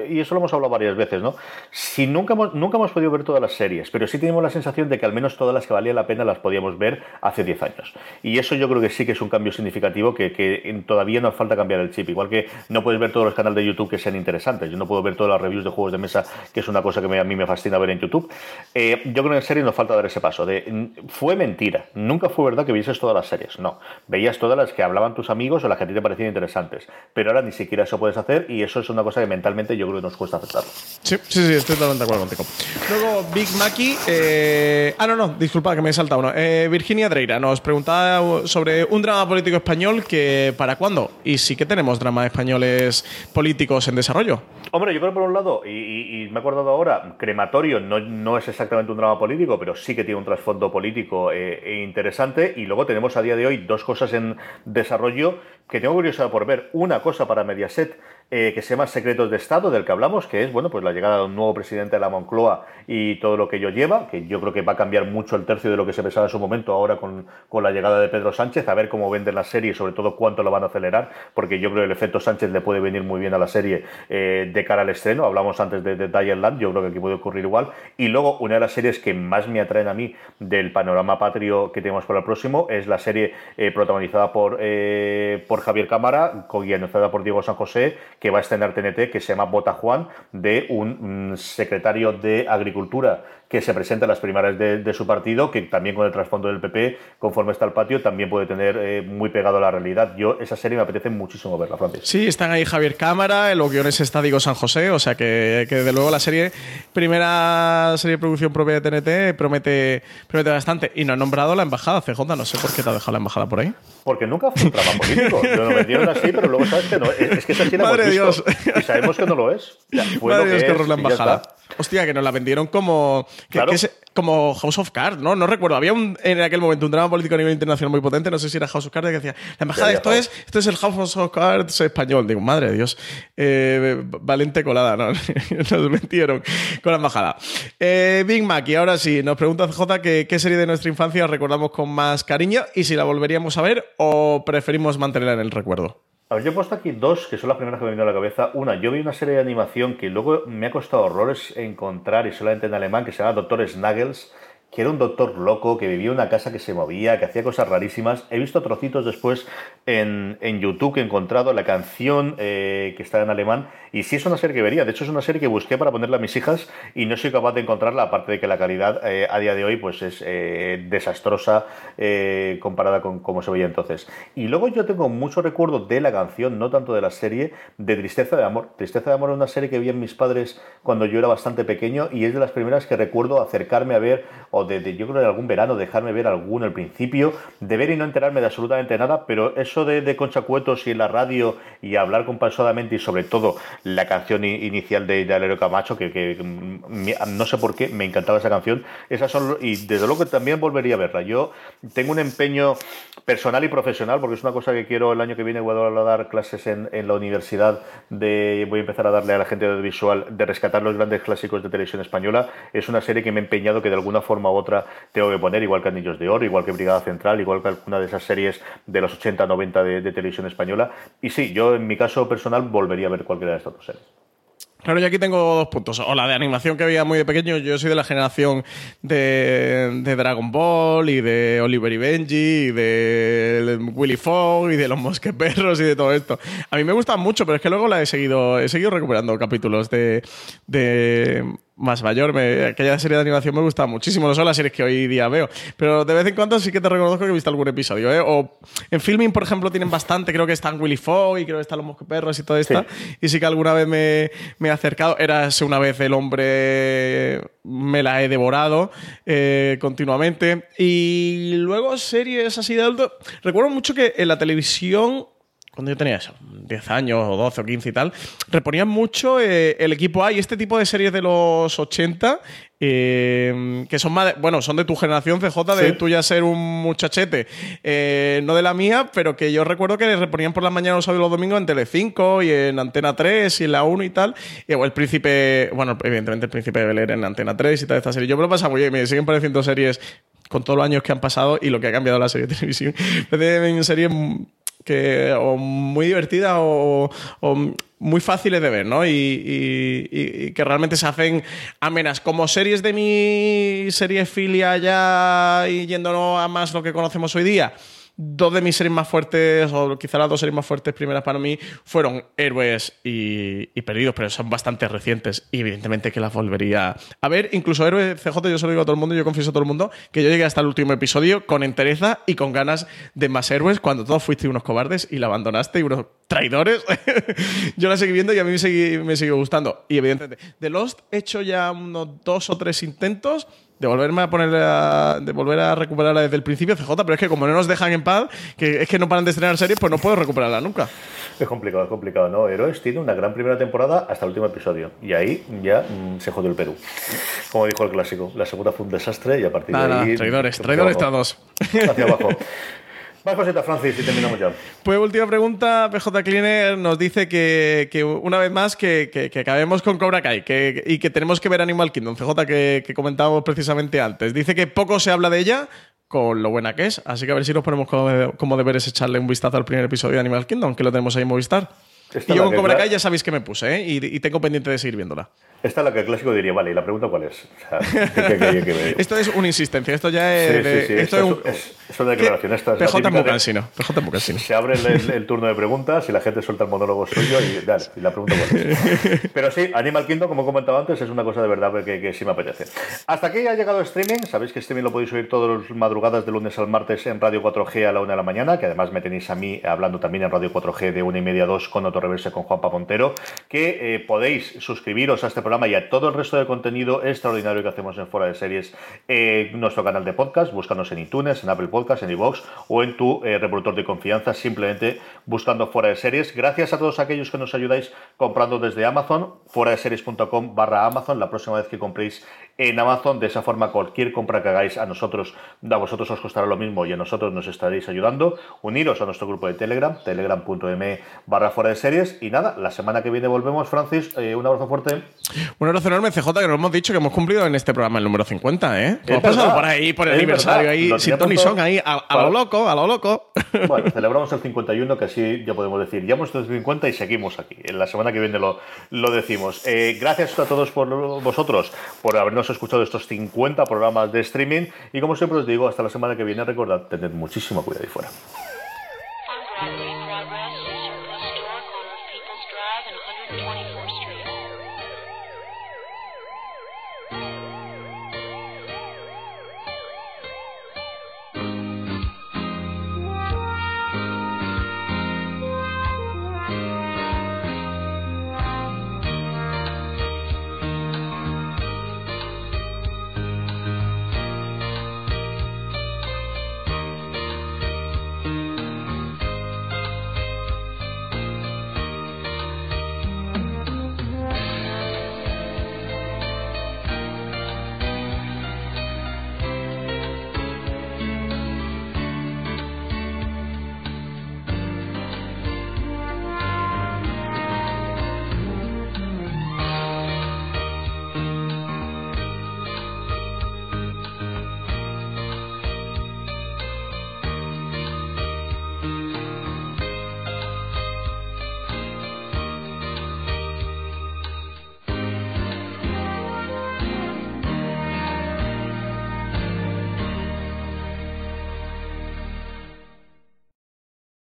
y eso lo hemos hablado varias veces, ¿no? Si nunca hemos, nunca hemos podido ver todas las series, pero sí tenemos la sensación de que al menos todas las que valía la pena las podíamos ver hace 10 años. Y eso yo creo que sí que es un cambio significativo que, que todavía nos falta cambiar el chip. Igual que no puedes ver todos los canales de YouTube que sean interesantes. Yo no puedo ver todas las reviews de juegos de mesa, que es una cosa que me- a mí me fascina ver en YouTube. Eh, yo creo que en serie nos falta dar ese paso. De, fue mentira. Nunca fue verdad que vieses todas las series. No. Veías todas las que hablaban tus amigos o las que a ti te parecían interesantes. Pero ahora ni siquiera eso puedes hacer y eso es una cosa que mentalmente yo creo que nos cuesta aceptarlo. Sí, sí, sí, estoy totalmente de acuerdo contigo. Luego, Big Mackey. eh, ah, no, no, disculpa que me he saltado uno. Eh, Virginia Dreira nos preguntaba sobre un drama político español que para cuándo. Y sí que tenemos dramas españoles políticos en desarrollo. Hombre, yo creo por un lado, y, me he acordado ahora, Crematorio no, no es exactamente un drama político, pero sí que tiene un trasfondo político eh, e interesante. Y luego tenemos a día de hoy dos cosas en desarrollo que tengo curiosidad por ver. Una cosa para Mediaset eh, que se llama Secretos de Estado, del que hablamos, que es bueno, pues la llegada de un nuevo presidente de la Moncloa y todo lo que ello lleva, que yo creo que va a cambiar mucho el tercio de lo que se pensaba en su momento ahora con, con la llegada de Pedro Sánchez, a ver cómo venden la serie y sobre todo cuánto lo van a acelerar, porque yo creo que el efecto Sánchez le puede venir muy bien a la serie eh, de cara al estreno. Hablamos antes de, de Land, yo creo que aquí puede ocurrir igual. Y luego, una de las series que más me atraen a mí del panorama patrio que tenemos para el próximo es la serie eh, protagonizada por, por Javier Cámara, guionizada por Diego San José, que va a estrenar TNT, que se llama Bota Juan, de un mm, secretario de Agricultura que se presenta en las primarias de, de su partido, que también con el trasfondo del PP, conforme está el patio, también puede tener eh, muy pegado a la realidad. Yo, esa serie me apetece muchísimo verla, Francis. Sí, están ahí Javier Cámara, en los guiones está Diego San José, o sea que, que desde luego la serie, primera serie de producción propia de TNT, promete, promete bastante. Y no han nombrado la embajada, CJ, no sé por qué te ha dejado la embajada por ahí. Porque nunca fue un trama político. Lo metieron así, pero luego sabes que no. Es, es que esa sí la (laughs) Madre Dios. (laughs) Y sabemos que no lo es. Ya, fue Madre lo Dios, que es. Hostia, que nos la vendieron como. que- Claro. que es- como House of Cards, ¿no? No recuerdo. Había un, en aquel momento un drama político a nivel internacional muy potente. No sé si era House of Cards que decía: La embajada, esto es, esto es el House of Cards español. Digo, madre de Dios. Eh, valente colada, ¿no? (laughs) nos metieron con la embajada. Eh, Big Mac, y ahora sí, nos pregunta CJ que, qué serie de nuestra infancia recordamos con más cariño y si la volveríamos a ver o preferimos mantenerla en el recuerdo. A ver, yo he puesto aquí dos que son las primeras que me vinieron a la cabeza. Una, yo vi una serie de animación que luego me ha costado horrores encontrar y solamente en alemán, que se llama Doctor Snuggles, que era un doctor loco, que vivía en una casa que se movía, que hacía cosas rarísimas. He visto trocitos después en, en YouTube que he encontrado la canción eh, que está en alemán y sí es una serie que vería. De hecho es una serie que busqué para ponerla a mis hijas y no soy capaz de encontrarla, aparte de que la calidad eh, a día de hoy pues es eh, desastrosa eh, comparada con cómo se veía entonces. Y luego yo tengo mucho recuerdo de la canción, no tanto de la serie, de Tristeza de Amor. Tristeza de Amor es una serie que vi en mis padres cuando yo era bastante pequeño y es de las primeras que recuerdo acercarme a ver, o de, yo creo de algún verano, dejarme ver alguno al principio, de ver y no enterarme de absolutamente nada, pero eso de, de Concha y en la radio y hablar compassadamente y sobre todo la canción inicial de, de Alero Camacho, que, mm, no sé por qué, me encantaba esa canción, esas son, y desde luego que también volvería a verla. Yo tengo un empeño personal y profesional, porque es una cosa que quiero el año que viene, voy a dar clases en, en la universidad, de, voy a empezar a darle a la gente de audiovisual de rescatar los grandes clásicos de televisión española. Es una serie que me he empeñado que de alguna forma u otra tengo que poner, igual que Anillos de Oro, igual que Brigada Central, igual que alguna de esas series de los 80, 90 de, de televisión española. Y sí, yo en mi caso personal volvería a ver cualquiera de estas series. Claro, yo aquí tengo dos puntos. O la de animación que veía muy de pequeño. Yo soy de la generación de, Dragon Ball y de Oliver y Benji y de Willy Fogg y de los mosqueperros y de todo esto. A mí me gustan mucho, pero es que luego la he seguido, he seguido recuperando capítulos de, de más mayor. Me- aquella serie de animación me gusta muchísimo. No son las series que hoy día veo. Pero de vez en cuando sí que te reconozco que he visto algún episodio. ¿eh? O en filming, por ejemplo, tienen bastante. Creo que están Willy Fogg y creo que están los mosqueperros y todo esto. Y sí que alguna vez me, me he acercado. Érase una vez el hombre. Me la he devorado eh, continuamente. Y luego series así de adulto. Recuerdo mucho que en la televisión cuando yo tenía eso, 10 años o 12 o 15 y tal, reponían mucho eh, el equipo A y este tipo de series de los 80 eh, que son más de- bueno, son de tu generación CJ, de Sí. tú ya ser un muchachete, eh, no de la mía, pero que yo recuerdo que les reponían por las mañanas los sábados y los domingos en Telecinco y en Antena 3 y en la 1 y tal. Y o el príncipe, bueno, evidentemente el príncipe de Bel Air en Antena 3 y tal, esta serie. Yo me lo muy bien, me siguen pareciendo series con todos los años que han pasado y lo que ha cambiado la serie de televisión. (laughs) Series que o muy divertidas o, o muy fáciles de ver, ¿no? Y, y- que realmente se hacen amenas. Como series de mi serie filia ya y yéndonos a más lo que conocemos hoy día. Dos de mis series más fuertes, o quizá las dos series más fuertes primeras para mí, fueron Héroes y, y Perdidos, pero son bastante recientes y evidentemente que las volvería a ver. Incluso Héroes CJ, yo se lo digo a todo el mundo, yo confieso a todo el mundo, que yo llegué hasta el último episodio con entereza y con ganas de más héroes cuando todos fuisteis unos cobardes y la abandonaste y unos traidores. (laughs) yo la seguí viendo y a mí me sigue, me gustando. Y evidentemente, The Lost he hecho ya unos dos o tres intentos de volverme a poner a, de volver a recuperarla desde el principio CJ, pero es que como no nos dejan en paz, que es que no paran de estrenar series, pues no puedo recuperarla nunca. Es complicado, es complicado, ¿no? Héroes tiene una gran primera temporada hasta el último episodio. Y ahí ya mm, se jodió el Perú. Como dijo el clásico, la segunda fue un desastre y a partir de ahí. traidores, hacia traidores todos. Hacia abajo. (laughs) Más cositas, Francis, y terminamos ya. Pues última pregunta, PJ Cleaner nos dice que, que una vez más que, que- que acabemos con Cobra Kai que, y que tenemos que ver Animal Kingdom, CJ que, que comentábamos precisamente antes. Dice que poco se habla de ella con lo buena que es, así que a ver si nos ponemos como, como deberes echarle un vistazo al primer episodio de Animal Kingdom, que lo tenemos ahí en Movistar. Esta y yo con Cobra Kai ya sabéis que me puse, ¿eh? Y, y tengo pendiente de seguir viéndola. Esta es la que el clásico diría, vale, ¿y la pregunta cuál es? O sea, ¿qué- qué- qué- (laughs) Esto es una insistencia, esto ya es. Sí, sí, de- sí, esto esto es, un- es- es una declaración, esta es PJ muy de-. Se abre el, el- el turno de preguntas y la gente suelta el monólogo suyo y dale, y la pregunta cuál es. (laughs) Pero sí, Animal Kingdom, como he comentado antes, es una cosa de verdad que, que sí me apetece. Hasta aquí ha llegado streaming. Sabéis que streaming lo podéis oír todas las madrugadas de lunes al martes en Radio 4G a la una de la mañana, que además me tenéis a mí hablando también en Radio 4G de una y media a dos con Reverse con Juanpa Montero, que eh, podéis suscribiros a este programa y a todo el resto de contenido extraordinario que hacemos en Fuera de Series en nuestro canal de podcast, búscanos en iTunes, en Apple Podcast, en iVoox o en tu eh, reproductor de confianza, simplemente buscando Fuera de Series. Gracias a todos aquellos que nos ayudáis comprando desde Amazon, fuera de series.com barra Amazon, la próxima vez que compréis en Amazon, de esa forma cualquier compra que hagáis a nosotros, a vosotros os costará lo mismo y a nosotros nos estaréis ayudando. Uniros a nuestro grupo de Telegram, telegram.me barra fuera de series y nada, la semana que viene volvemos, Francis, eh, un abrazo fuerte. Un abrazo enorme, CJ, que nos hemos dicho que hemos cumplido en este programa el número 50, ¿eh? Hemos pasado por ahí, por el aniversario, ahí, sin Tony apuntado Son, ahí, a, lo loco, a lo loco. (laughs) Bueno, celebramos el 51, que así ya podemos decir. Ya hemos hecho el 50 y seguimos aquí. En la semana que viene lo, lo decimos. Eh, gracias a todos por vosotros, por habernos escuchado estos 50 programas de streaming. Y como siempre os digo, hasta la semana que viene, recordad, tened muchísimo cuidado ahí fuera.